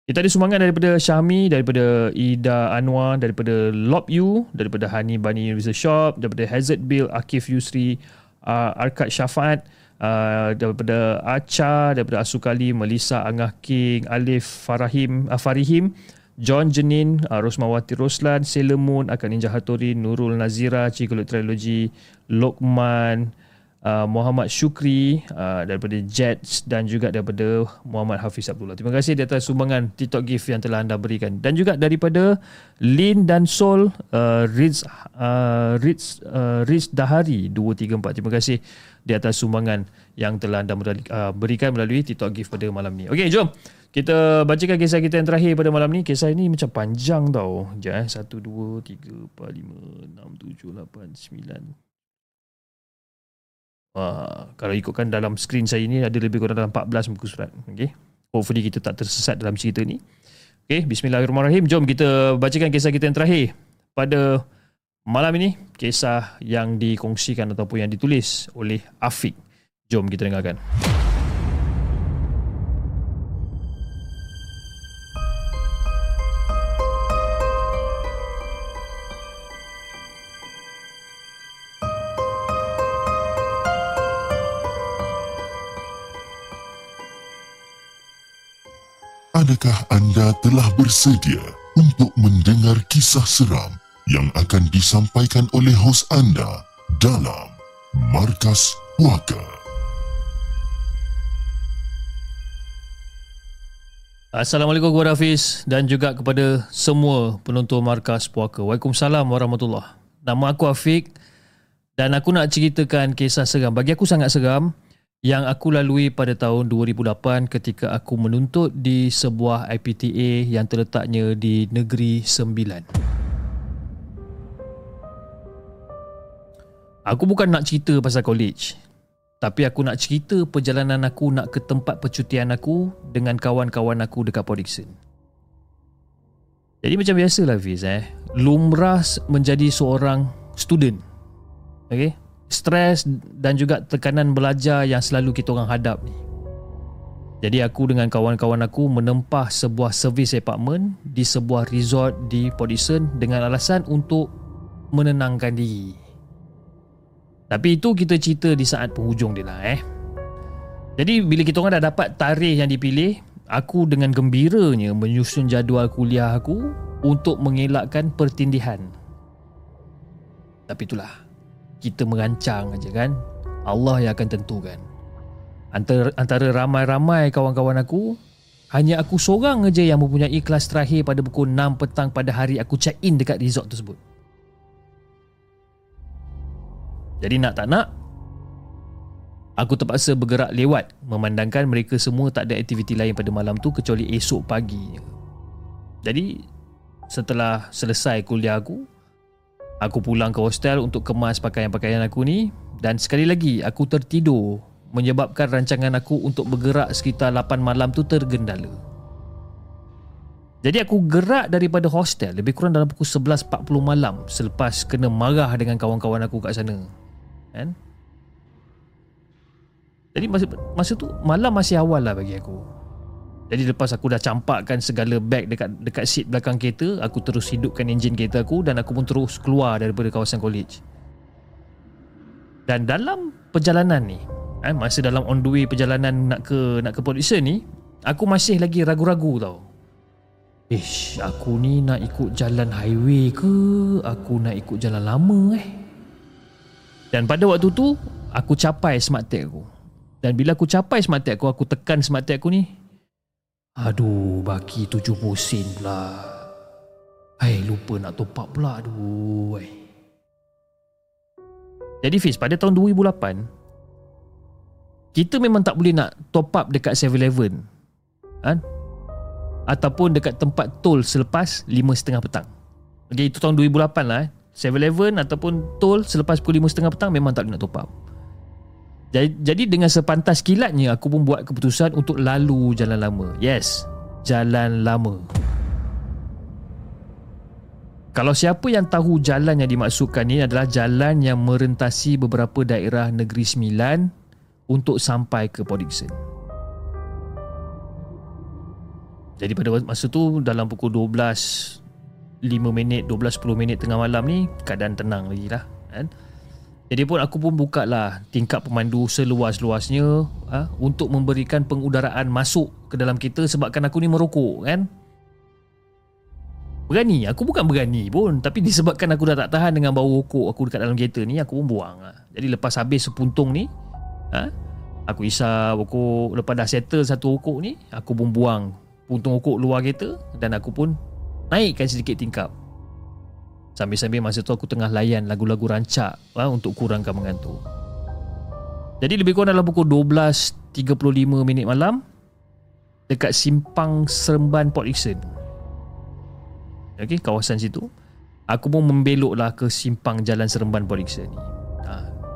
kita ada sumbangan daripada Syahmi, daripada Ida Anwar, daripada Lob You, daripada Hani Bani Universal Shop, daripada Hazard Bill, Akif Yusri, uh, Arkad Syafaat, uh, daripada Acha, daripada Asukali, Melissa Angah King, Alif Farahim, uh, Farihim, John Jenin, uh, Rosmawati Roslan, Sailor Moon, Akan Ninja Hattori, Nurul Nazira, Cikulut Trilogy, Lokman, uh, Muhammad Syukri uh, daripada Jets dan juga daripada Muhammad Hafiz Abdullah. Terima kasih di atas sumbangan TikTok gift yang telah anda berikan. Dan juga daripada Lin dan Sol, uh, Riz, uh, Riz, uh, Riz Dahari 234. Terima kasih di atas sumbangan yang telah anda uh, berikan melalui TikTok gift pada malam ni. Okey, jom. Kita bacakan kisah kita yang terakhir pada malam ni. Kisah ini macam panjang tau. Eh. 1, 2, 3, 4, 5, 6, 7, 8, 9, Uh, kalau ikutkan dalam skrin saya ni ada lebih kurang dalam 14 muka surat. Okay. Hopefully kita tak tersesat dalam cerita ni. Okay, bismillahirrahmanirrahim. Jom kita bacakan kisah kita yang terakhir pada malam ini. Kisah yang dikongsikan ataupun yang ditulis oleh Afiq. Jom kita dengarkan. Adakah anda telah bersedia untuk mendengar kisah seram yang akan disampaikan oleh hos anda dalam Markas Puaka? Assalamualaikum kepada Hafiz dan juga kepada semua penonton Markas Puaka. Waalaikumsalam warahmatullahi Nama aku Afiq dan aku nak ceritakan kisah seram. Bagi aku sangat seram yang aku lalui pada tahun 2008 ketika aku menuntut di sebuah IPTA yang terletaknya di Negeri Sembilan. Aku bukan nak cerita pasal college, tapi aku nak cerita perjalanan aku nak ke tempat percutian aku dengan kawan-kawan aku dekat Port. Jadi macam biasalah Fiz eh, lumrah menjadi seorang student. Okay? Stres dan juga tekanan belajar yang selalu kita orang hadap ni. Jadi aku dengan kawan-kawan aku menempah sebuah servis apartment di sebuah resort di Podison dengan alasan untuk menenangkan diri. Tapi itu kita cerita di saat penghujung dia lah eh. Jadi bila kita orang dah dapat tarikh yang dipilih, aku dengan gembiranya menyusun jadual kuliah aku untuk mengelakkan pertindihan. Tapi itulah kita merancang aja kan? Allah yang akan tentukan. Antara antara ramai-ramai kawan-kawan aku hanya aku seorang aja yang mempunyai kelas terakhir pada pukul 6 petang pada hari aku check in dekat resort tersebut. Jadi nak tak nak aku terpaksa bergerak lewat memandangkan mereka semua tak ada aktiviti lain pada malam tu kecuali esok pagi jadi setelah selesai kuliah aku Aku pulang ke hostel untuk kemas pakaian-pakaian aku ni dan sekali lagi aku tertidur menyebabkan rancangan aku untuk bergerak sekitar 8 malam tu tergendala. Jadi aku gerak daripada hostel lebih kurang dalam pukul 11.40 malam selepas kena marah dengan kawan-kawan aku kat sana. Kan? Jadi masa, masa tu malam masih awal lah bagi aku. Jadi lepas aku dah campakkan segala beg dekat dekat seat belakang kereta, aku terus hidupkan enjin kereta aku dan aku pun terus keluar daripada kawasan college. Dan dalam perjalanan ni, eh, masa dalam on the way perjalanan nak ke nak ke Port ni, aku masih lagi ragu-ragu tau. Ish, aku ni nak ikut jalan highway ke? Aku nak ikut jalan lama eh? Dan pada waktu tu, aku capai smart tag aku. Dan bila aku capai smart tag aku, aku tekan smart tag aku ni, Aduh, baki 70 sen pula. Hai, lupa nak top up pula. Aduh, hai. Jadi Fiz, pada tahun 2008, kita memang tak boleh nak top up dekat 7-Eleven. Kan? Ataupun dekat tempat tol selepas 5.30 petang. Okay, itu tahun 2008 lah. Eh. 7-Eleven ataupun tol selepas pukul 5.30 petang memang tak boleh nak top up. Jadi dengan sepantas kilatnya aku pun buat keputusan untuk lalu jalan lama. Yes, jalan lama. Kalau siapa yang tahu jalan yang dimaksudkan ini adalah jalan yang merentasi beberapa daerah Negeri Sembilan untuk sampai ke Port Dickson. Jadi pada masa tu dalam pukul 12 5 minit 12 10 minit tengah malam ni keadaan tenang lagi lah kan. Jadi pun aku pun buka lah tingkap pemandu seluas-luasnya ha, untuk memberikan pengudaraan masuk ke dalam kereta sebabkan aku ni merokok kan. Berani, aku bukan berani pun tapi disebabkan aku dah tak tahan dengan bau rokok aku dekat dalam kereta ni aku pun buang lah. Jadi lepas habis sepuntung ni ha, aku isap rokok lepas dah settle satu rokok ni aku pun buang puntung rokok luar kereta dan aku pun naikkan sedikit tingkap. Sambil-sambil masa tu aku tengah layan lagu-lagu rancak ha, untuk kurangkan mengantuk. Jadi lebih kurang dalam pukul 12.35 minit malam dekat simpang Seremban Port Dickson. Okey, kawasan situ. Aku pun membeloklah ke simpang Jalan Seremban Port Dickson ni. Ha,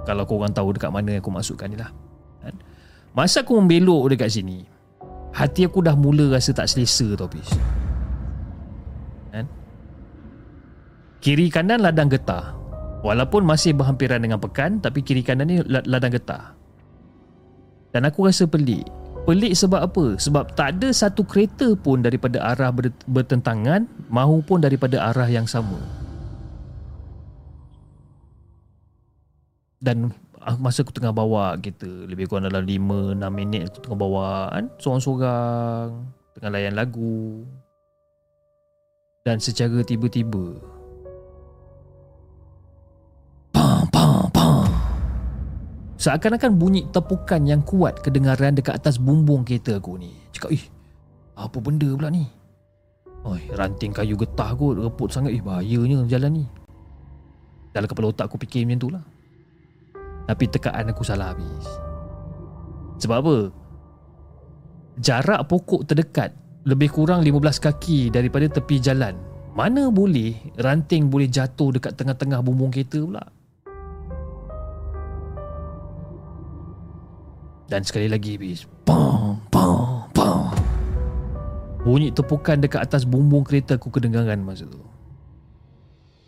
kalau kau orang tahu dekat mana aku masukkan ni lah. Kan? Masa aku membelok dekat sini, hati aku dah mula rasa tak selesa tau, Pis. Kiri kanan ladang getah. Walaupun masih berhampiran dengan pekan tapi kiri kanan ni ladang getah. Dan aku rasa pelik. Pelik sebab apa? Sebab tak ada satu kereta pun daripada arah bertentangan mahupun daripada arah yang sama. Dan ah, masa aku tengah bawa kereta lebih kurang dalam 5 6 minit aku tengah bawa kan seorang-seorang tengah layan lagu dan secara tiba-tiba Seakan-akan bunyi tepukan yang kuat kedengaran dekat atas bumbung kereta aku ni. Cakap, ih, apa benda pula ni? Oi, ranting kayu getah kot, reput sangat. Ih, bahayanya jalan ni. Dalam kepala otak aku fikir macam tu lah. Tapi tekaan aku salah habis. Sebab apa? Jarak pokok terdekat lebih kurang 15 kaki daripada tepi jalan. Mana boleh ranting boleh jatuh dekat tengah-tengah bumbung kereta pula? Dan sekali lagi bis Pam Pam Pam Bunyi tepukan dekat atas bumbung kereta aku kedengaran masa tu.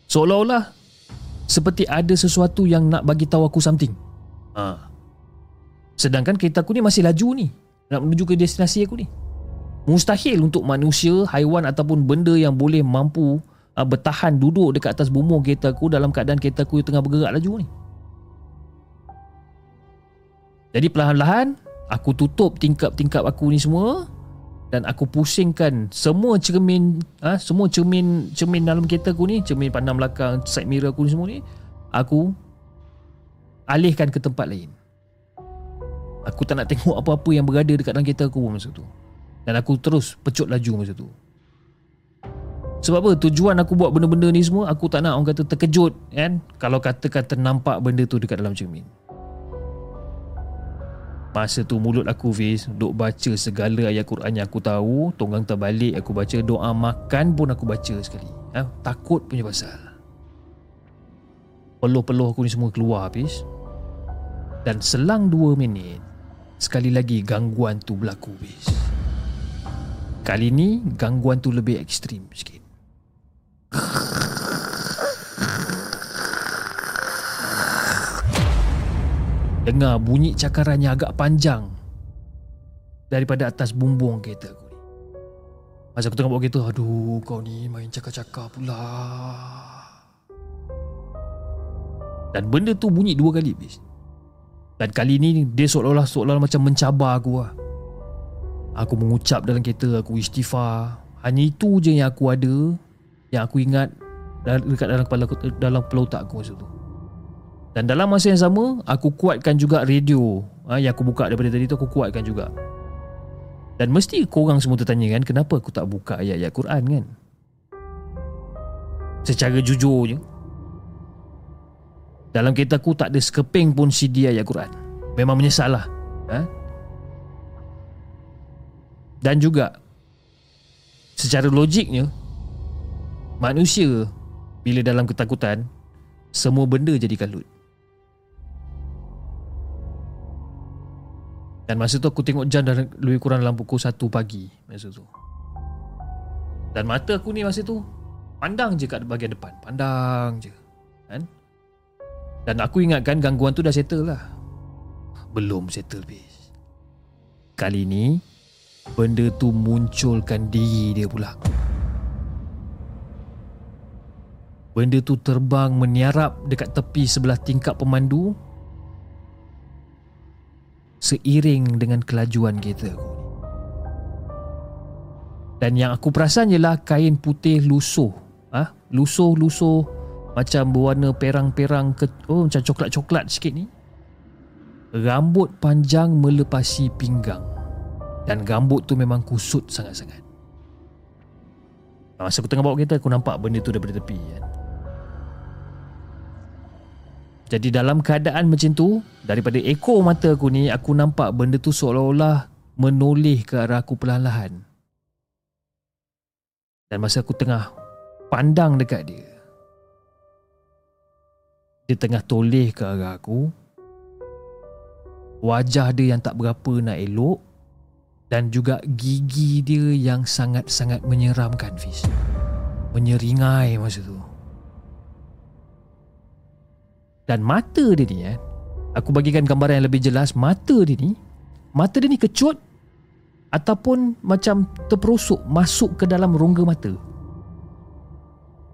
Seolah-olah Seperti ada sesuatu yang nak bagi tahu aku something. Ha. Sedangkan kereta aku ni masih laju ni. Nak menuju ke destinasi aku ni. Mustahil untuk manusia, haiwan ataupun benda yang boleh mampu uh, bertahan duduk dekat atas bumbung kereta aku dalam keadaan kereta aku yang tengah bergerak laju ni. Jadi perlahan-lahan aku tutup tingkap-tingkap aku ni semua dan aku pusingkan semua cermin ha, semua cermin cermin dalam kereta aku ni, cermin pandang belakang, side mirror aku ni semua ni aku alihkan ke tempat lain. Aku tak nak tengok apa-apa yang berada dekat dalam kereta aku masa tu. Dan aku terus pecut laju masa tu. Sebab apa? Tujuan aku buat benda-benda ni semua, aku tak nak orang kata terkejut kan? Kalau katakan ternampak benda tu dekat dalam cermin. Masa tu mulut aku Fiz Duk baca segala ayat Quran yang aku tahu Tonggang terbalik aku baca Doa makan pun aku baca sekali. Ha? Takut punya pasal. Peluh-peluh aku ni semua keluar Fiz Dan selang 2 minit Sekali lagi gangguan tu berlaku Fiz Kali ni gangguan tu lebih ekstrim sikit Dengar bunyi cakaran yang agak panjang Daripada atas bumbung kereta aku ni Masa aku tengah bawa kereta Aduh kau ni main cakap-cakap pula Dan benda tu bunyi dua kali bis. Dan kali ni dia seolah-olah seolah macam mencabar aku lah Aku mengucap dalam kereta aku istighfar Hanya itu je yang aku ada Yang aku ingat dekat dalam kepala dalam kepala otak aku masa tu. Dan dalam masa yang sama Aku kuatkan juga radio. Ha, Yang aku buka daripada tadi tu Aku kuatkan juga. Dan mesti korang semua tertanya kan Kenapa aku tak buka ayat-ayat Quran kan? Secara jujurnya Dalam kereta aku tak ada sekeping pun CD ayat Quran. Memang menyesal lah. Ha? Dan juga Secara logiknya Manusia Bila dalam ketakutan Semua benda jadi kalut Dan masa tu aku tengok jam dah lebih kurang dalam pukul 1 pagi masa tu. Dan mata aku ni masa tu pandang je kat bahagian depan. Pandang je. Kan? Dan aku ingatkan gangguan tu dah settle lah. Belum settle bis. Kali ni benda tu munculkan diri dia pula. Benda tu terbang meniarap dekat tepi sebelah tingkap pemandu seiring dengan kelajuan aku. Dan yang aku perasan ialah kain putih lusuh. Ah, ha? lusuh-lusuh macam berwarna perang-perang ke oh macam coklat-coklat sikit ni. Rambut panjang melepasi pinggang. Dan rambut tu memang kusut sangat-sangat. Masa aku tengah bawa kereta aku nampak benda tu daripada tepi kan. Jadi dalam keadaan macam tu Daripada ekor mata aku ni Aku nampak benda tu seolah-olah Menoleh ke arah aku perlahan-lahan. Dan masa aku tengah Pandang dekat dia Dia tengah toleh ke arah aku Wajah dia yang tak berapa nak elok Dan juga gigi dia yang sangat-sangat menyeramkan Fiz. Menyeringai masa tu. Dan mata dia ni eh, Aku bagikan gambaran yang lebih jelas Mata dia ni Mata dia ni kecut Ataupun macam terperosok Masuk ke dalam rongga mata.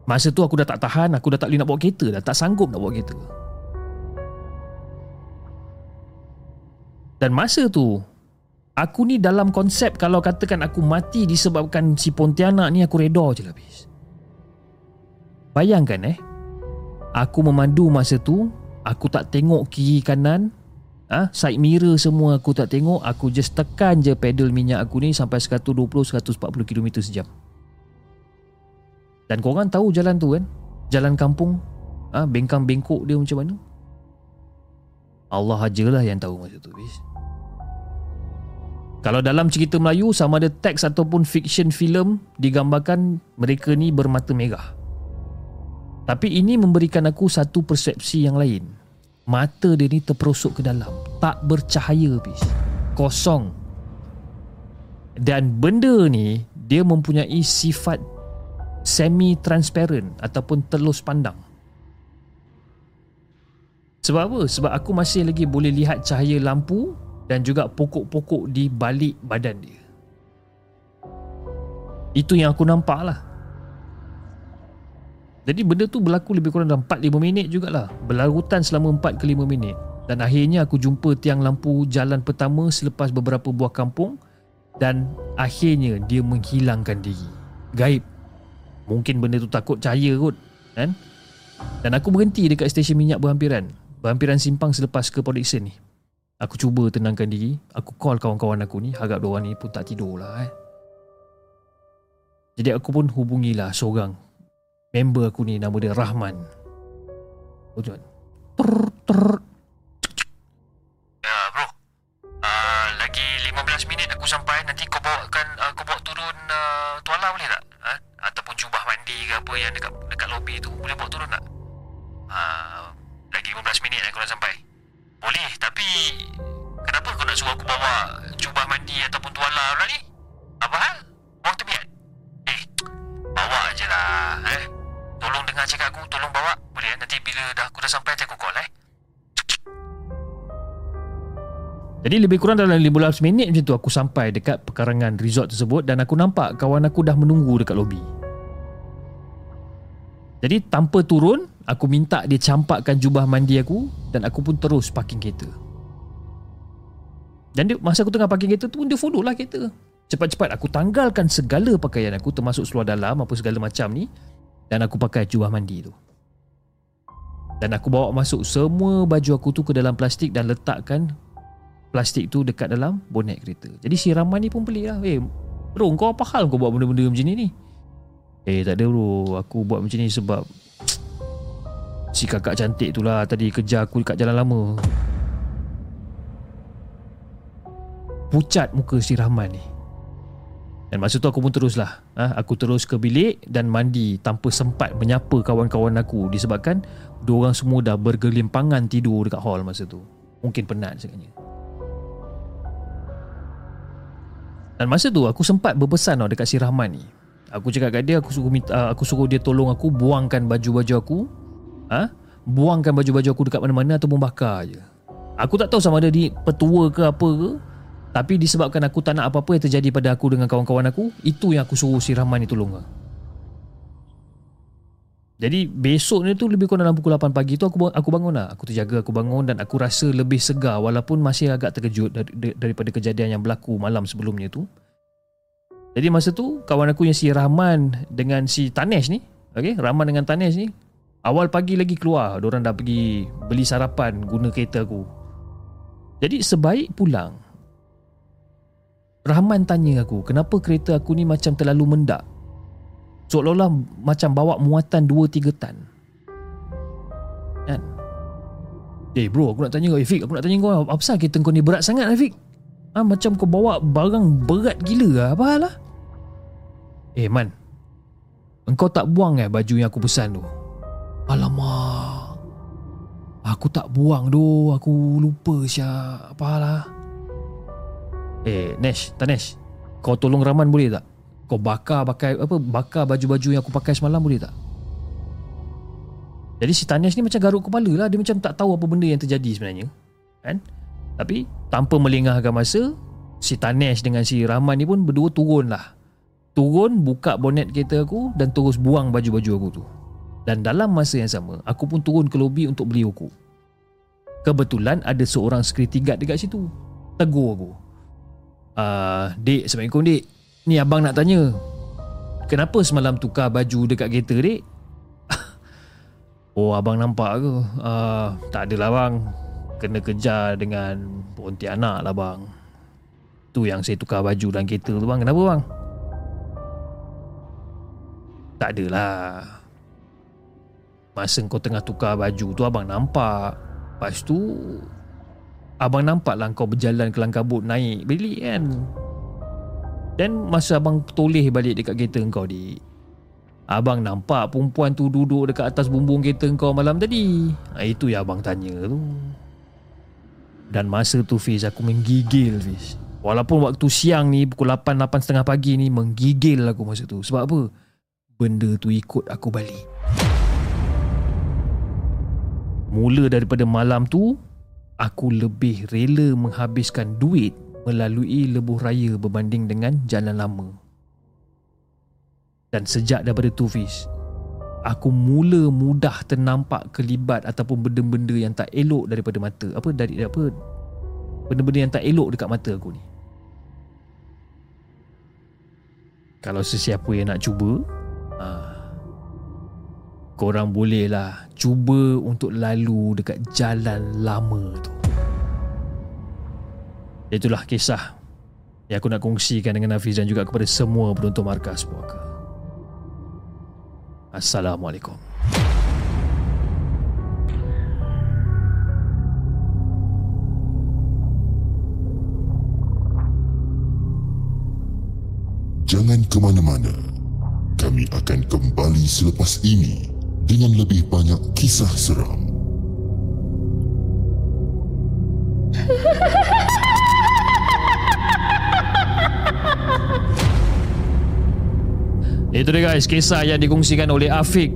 Masa tu aku dah tak tahan Aku dah tak boleh nak bawa kereta dah Tak sanggup nak bawa kereta. Dan masa tu Aku ni dalam konsep Kalau katakan aku mati Disebabkan si Pontianak ni Aku reda je lah habis Bayangkan eh Aku memandu masa tu Aku tak tengok kiri kanan. Ah ha? Side mirror semua aku tak tengok. Aku just tekan je pedal minyak aku ni Sampai 120-140 km sejam. Dan korang tahu jalan tu kan? Jalan kampung. Ha? Bengkang-bengkok dia macam mana? Allah ajalah yang tahu masa tu bis. Kalau dalam cerita Melayu Sama ada teks ataupun fiction film Digambarkan mereka ni bermata merah tapi ini memberikan aku satu persepsi yang lain. Mata dia ni terperosok ke dalam. Tak bercahaya bis. Kosong. Dan benda ni, dia mempunyai sifat semi-transparent ataupun telus pandang. Sebab apa? Sebab aku masih lagi boleh lihat cahaya lampu dan juga pokok-pokok di balik badan dia. Itu yang aku nampak lah. Jadi benda tu berlaku lebih kurang dalam 4-5 minit jugalah. Berlarutan selama 4 ke 5 minit. Dan akhirnya aku jumpa tiang lampu jalan pertama Selepas beberapa buah kampung. Dan akhirnya dia menghilangkan diri. Gaib. Mungkin benda tu takut cahaya kot kan? Dan aku berhenti dekat stesen minyak berhampiran. Berhampiran simpang selepas ke Podixon ni. Aku cuba tenangkan diri. Aku call kawan-kawan aku ni. Harap diorang ni pun tak tidur lah eh. Jadi aku pun hubungilah seorang member aku ni nama dia Rahman. Oh. Ter ter. Ya bro. Uh, lagi 15 minit aku sampai nanti kau bawakan uh, kau bawa turun uh, tuala boleh tak? Ha? Ataupun jubah mandi ke apa yang dekat dekat lobi tu boleh bawa turun tak? Uh, lagi 15 minit aku nak sampai. Boleh tapi kenapa kau nak suruh aku bawa jubah mandi ataupun tuala pula ni? Apa hal? Buang tebiat? Eh, bawa je lah. Eh? Tolong dengar cakap aku Tolong bawa. Boleh eh? Nanti bila dah aku dah sampai Nanti aku call eh? Jadi lebih kurang dalam 15 minit macam tu Aku sampai dekat pekarangan resort tersebut Dan aku nampak kawan aku dah menunggu dekat lobi. Jadi tanpa turun Aku minta dia campakkan jubah mandi aku Dan aku pun terus parking kereta. Dan dia, masa aku tengah parking kereta tu pun Dia follow lah kereta. Cepat-cepat aku tanggalkan segala pakaian aku Termasuk seluar dalam Apa segala macam ni dan aku pakai jubah mandi tu. Dan aku bawa masuk semua baju aku tu ke dalam plastik dan letakkan plastik tu dekat dalam bonet kereta. Jadi si Rahman ni pun pelik lah. Eh bro kau apa hal kau buat benda-benda macam ni ni? Eh tak ada bro. Aku buat macam ni sebab si kakak cantik tu lah. Tadi kejar aku dekat jalan lama. Pucat muka si Rahman ni dan masa tu aku pun teruslah ha, Aku terus ke bilik dan mandi Tanpa sempat menyapa kawan-kawan aku. Disebabkan Dua orang semua dah bergelimpangan tidur dekat hall masa tu. Mungkin penat sebenarnya. Dan masa tu aku sempat berpesan tau dekat si Rahman ni. Aku cakap kat dia aku suruh minta, aku suruh dia tolong aku buangkan baju-baju aku. Ha? Buangkan baju-baju aku dekat mana-mana ataupun bakar je. Aku tak tahu sama ada di petua ke apa ke tapi disebabkan aku tak nak apa-apa yang terjadi pada aku dengan kawan-kawan aku, itu yang aku suruh si Rahman ni tolong. Jadi besok ni tu lebih kurang dalam pukul 8 pagi tu aku aku bangun lah. Aku terjaga, aku bangun dan aku rasa lebih segar walaupun masih agak terkejut dari, daripada kejadian yang berlaku malam sebelumnya tu. Jadi masa tu kawan aku yang si Rahman dengan si Tanesh ni, okey, Rahman dengan Tanesh ni awal pagi lagi keluar, orang dah pergi beli sarapan guna kereta aku. Jadi sebaik pulang Rahman tanya aku, kenapa kereta aku ni macam terlalu mendak? Seolah-olah macam bawa muatan 2-3 tan. Kan? Eh bro aku nak tanya kau Efik Aku nak tanya kau Apa pasal kereta kau ni berat sangat Efik ha, Macam kau bawa barang berat gila lah Apa hal lah Eh man Engkau tak buang eh baju yang aku pesan tu. Alamak Aku tak buang tu Aku lupa siap. Apa hal lah Eh Nesh Tanesh Kau tolong Rahman boleh tak? Kau bakar pakai apa bakar baju-baju yang aku pakai semalam boleh tak? Jadi si Tanesh ni macam garuk kepala lah. Dia macam tak tahu apa benda yang terjadi sebenarnya Kan? Tapi tanpa melengahkan masa Si Tanesh dengan si Rahman ni pun berdua turun lah. Turun buka bonet kereta aku Dan terus buang baju-baju aku tu. Dan dalam masa yang sama Aku pun turun ke lobi untuk beli rokok Kebetulan ada seorang security guard dekat situ. Tegur aku Dik, Assalamualaikum dik Ni abang nak tanya Kenapa semalam tukar baju dekat kereta dek? oh abang nampak ke? Uh, tak adalah bang Kena kejar dengan Pontianak lah bang Tu yang saya tukar baju dalam kereta tu bang Kenapa bang? Tak adalah Masa kau tengah tukar baju tu abang nampak Lepas tu Abang nampak lah kau berjalan ke langkabut naik bilik kan? Dan masa abang toleh balik dekat kereta kau di Abang nampak perempuan tu duduk dekat atas bumbung kereta kau malam tadi. Ha, Itu yang abang tanya tu. Dan masa tu Fiz aku menggigil Fiz. Walaupun waktu siang ni pukul 8, 8.30 pagi ni Menggigil aku masa tu. Sebab apa? Benda tu ikut aku balik. Mula daripada malam tu Aku lebih rela menghabiskan duit melalui lebuh raya berbanding dengan jalan lama. Dan sejak daripada tu Fiz, aku mula mudah ternampak kelibat ataupun benda-benda yang tak elok daripada mata. Apa dari apa benda-benda yang tak elok dekat mata aku ni. Kalau sesiapa yang nak cuba, korang bolehlah cuba untuk lalu dekat jalan lama tu. Itulah kisah yang aku nak kongsikan dengan Hafiz dan juga kepada semua penonton markas puaka. Assalamualaikum. Jangan ke mana-mana. Kami akan kembali selepas ini dengan lebih banyak kisah seram. Itu dia guys, kisah yang dikongsikan oleh Afiq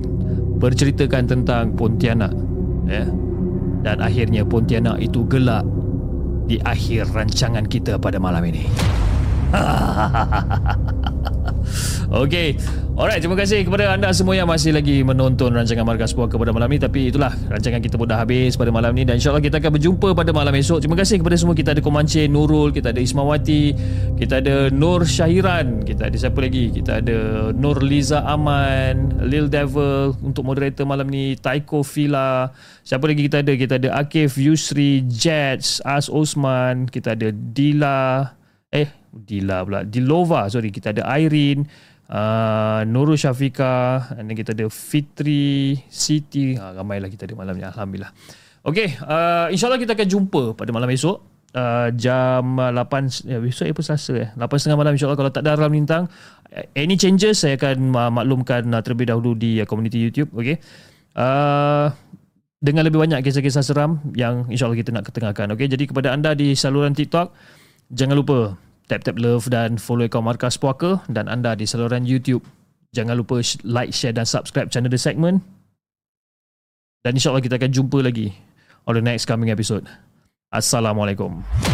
berceritakan tentang Pontianak. Ya. Dan akhirnya Pontianak itu gelap di akhir rancangan kita pada malam ini. Okey. Alright, terima kasih kepada anda semua yang masih lagi menonton rancangan Markas Puaka pada malam ini. Tapi itulah, rancangan kita pun dah habis pada malam ini. Dan insyaAllah kita akan berjumpa pada malam esok. Terima kasih kepada semua. Kita ada Komanche, Nurul, kita ada Ismawati, kita ada Nur Syahiran, kita ada siapa lagi? Kita ada Nur Liza Aman, Lil Devil untuk moderator malam ni, Taiko Fila. Siapa lagi kita ada? Kita ada Akif, Yusri, Jets, As Osman, kita ada Dila, eh Dila pula Dilova sorry kita ada Irene uh, Nurul Syafika dan kita ada Fitri Siti. Ha, ramailah kita ada malam ni Alhamdulillah. Okay, uh, insyaAllah kita akan jumpa pada malam esok. Uh, jam 8 ya, besok apa Selasa eh? 8.30 malam insyaAllah. Kalau tak ada alarm lintang any changes saya akan uh, maklumkan uh, terlebih dahulu di uh, community YouTube okay uh, dengan lebih banyak kisah-kisah seram yang insyaAllah kita nak ketengahkan okay jadi kepada anda di saluran TikTok jangan lupa tap-tap love dan follow akaun Markas Puaka dan anda di saluran YouTube. Jangan lupa like, share dan subscribe channel The Segment. Dan insyaAllah kita akan jumpa lagi on the next coming episode. Assalamualaikum.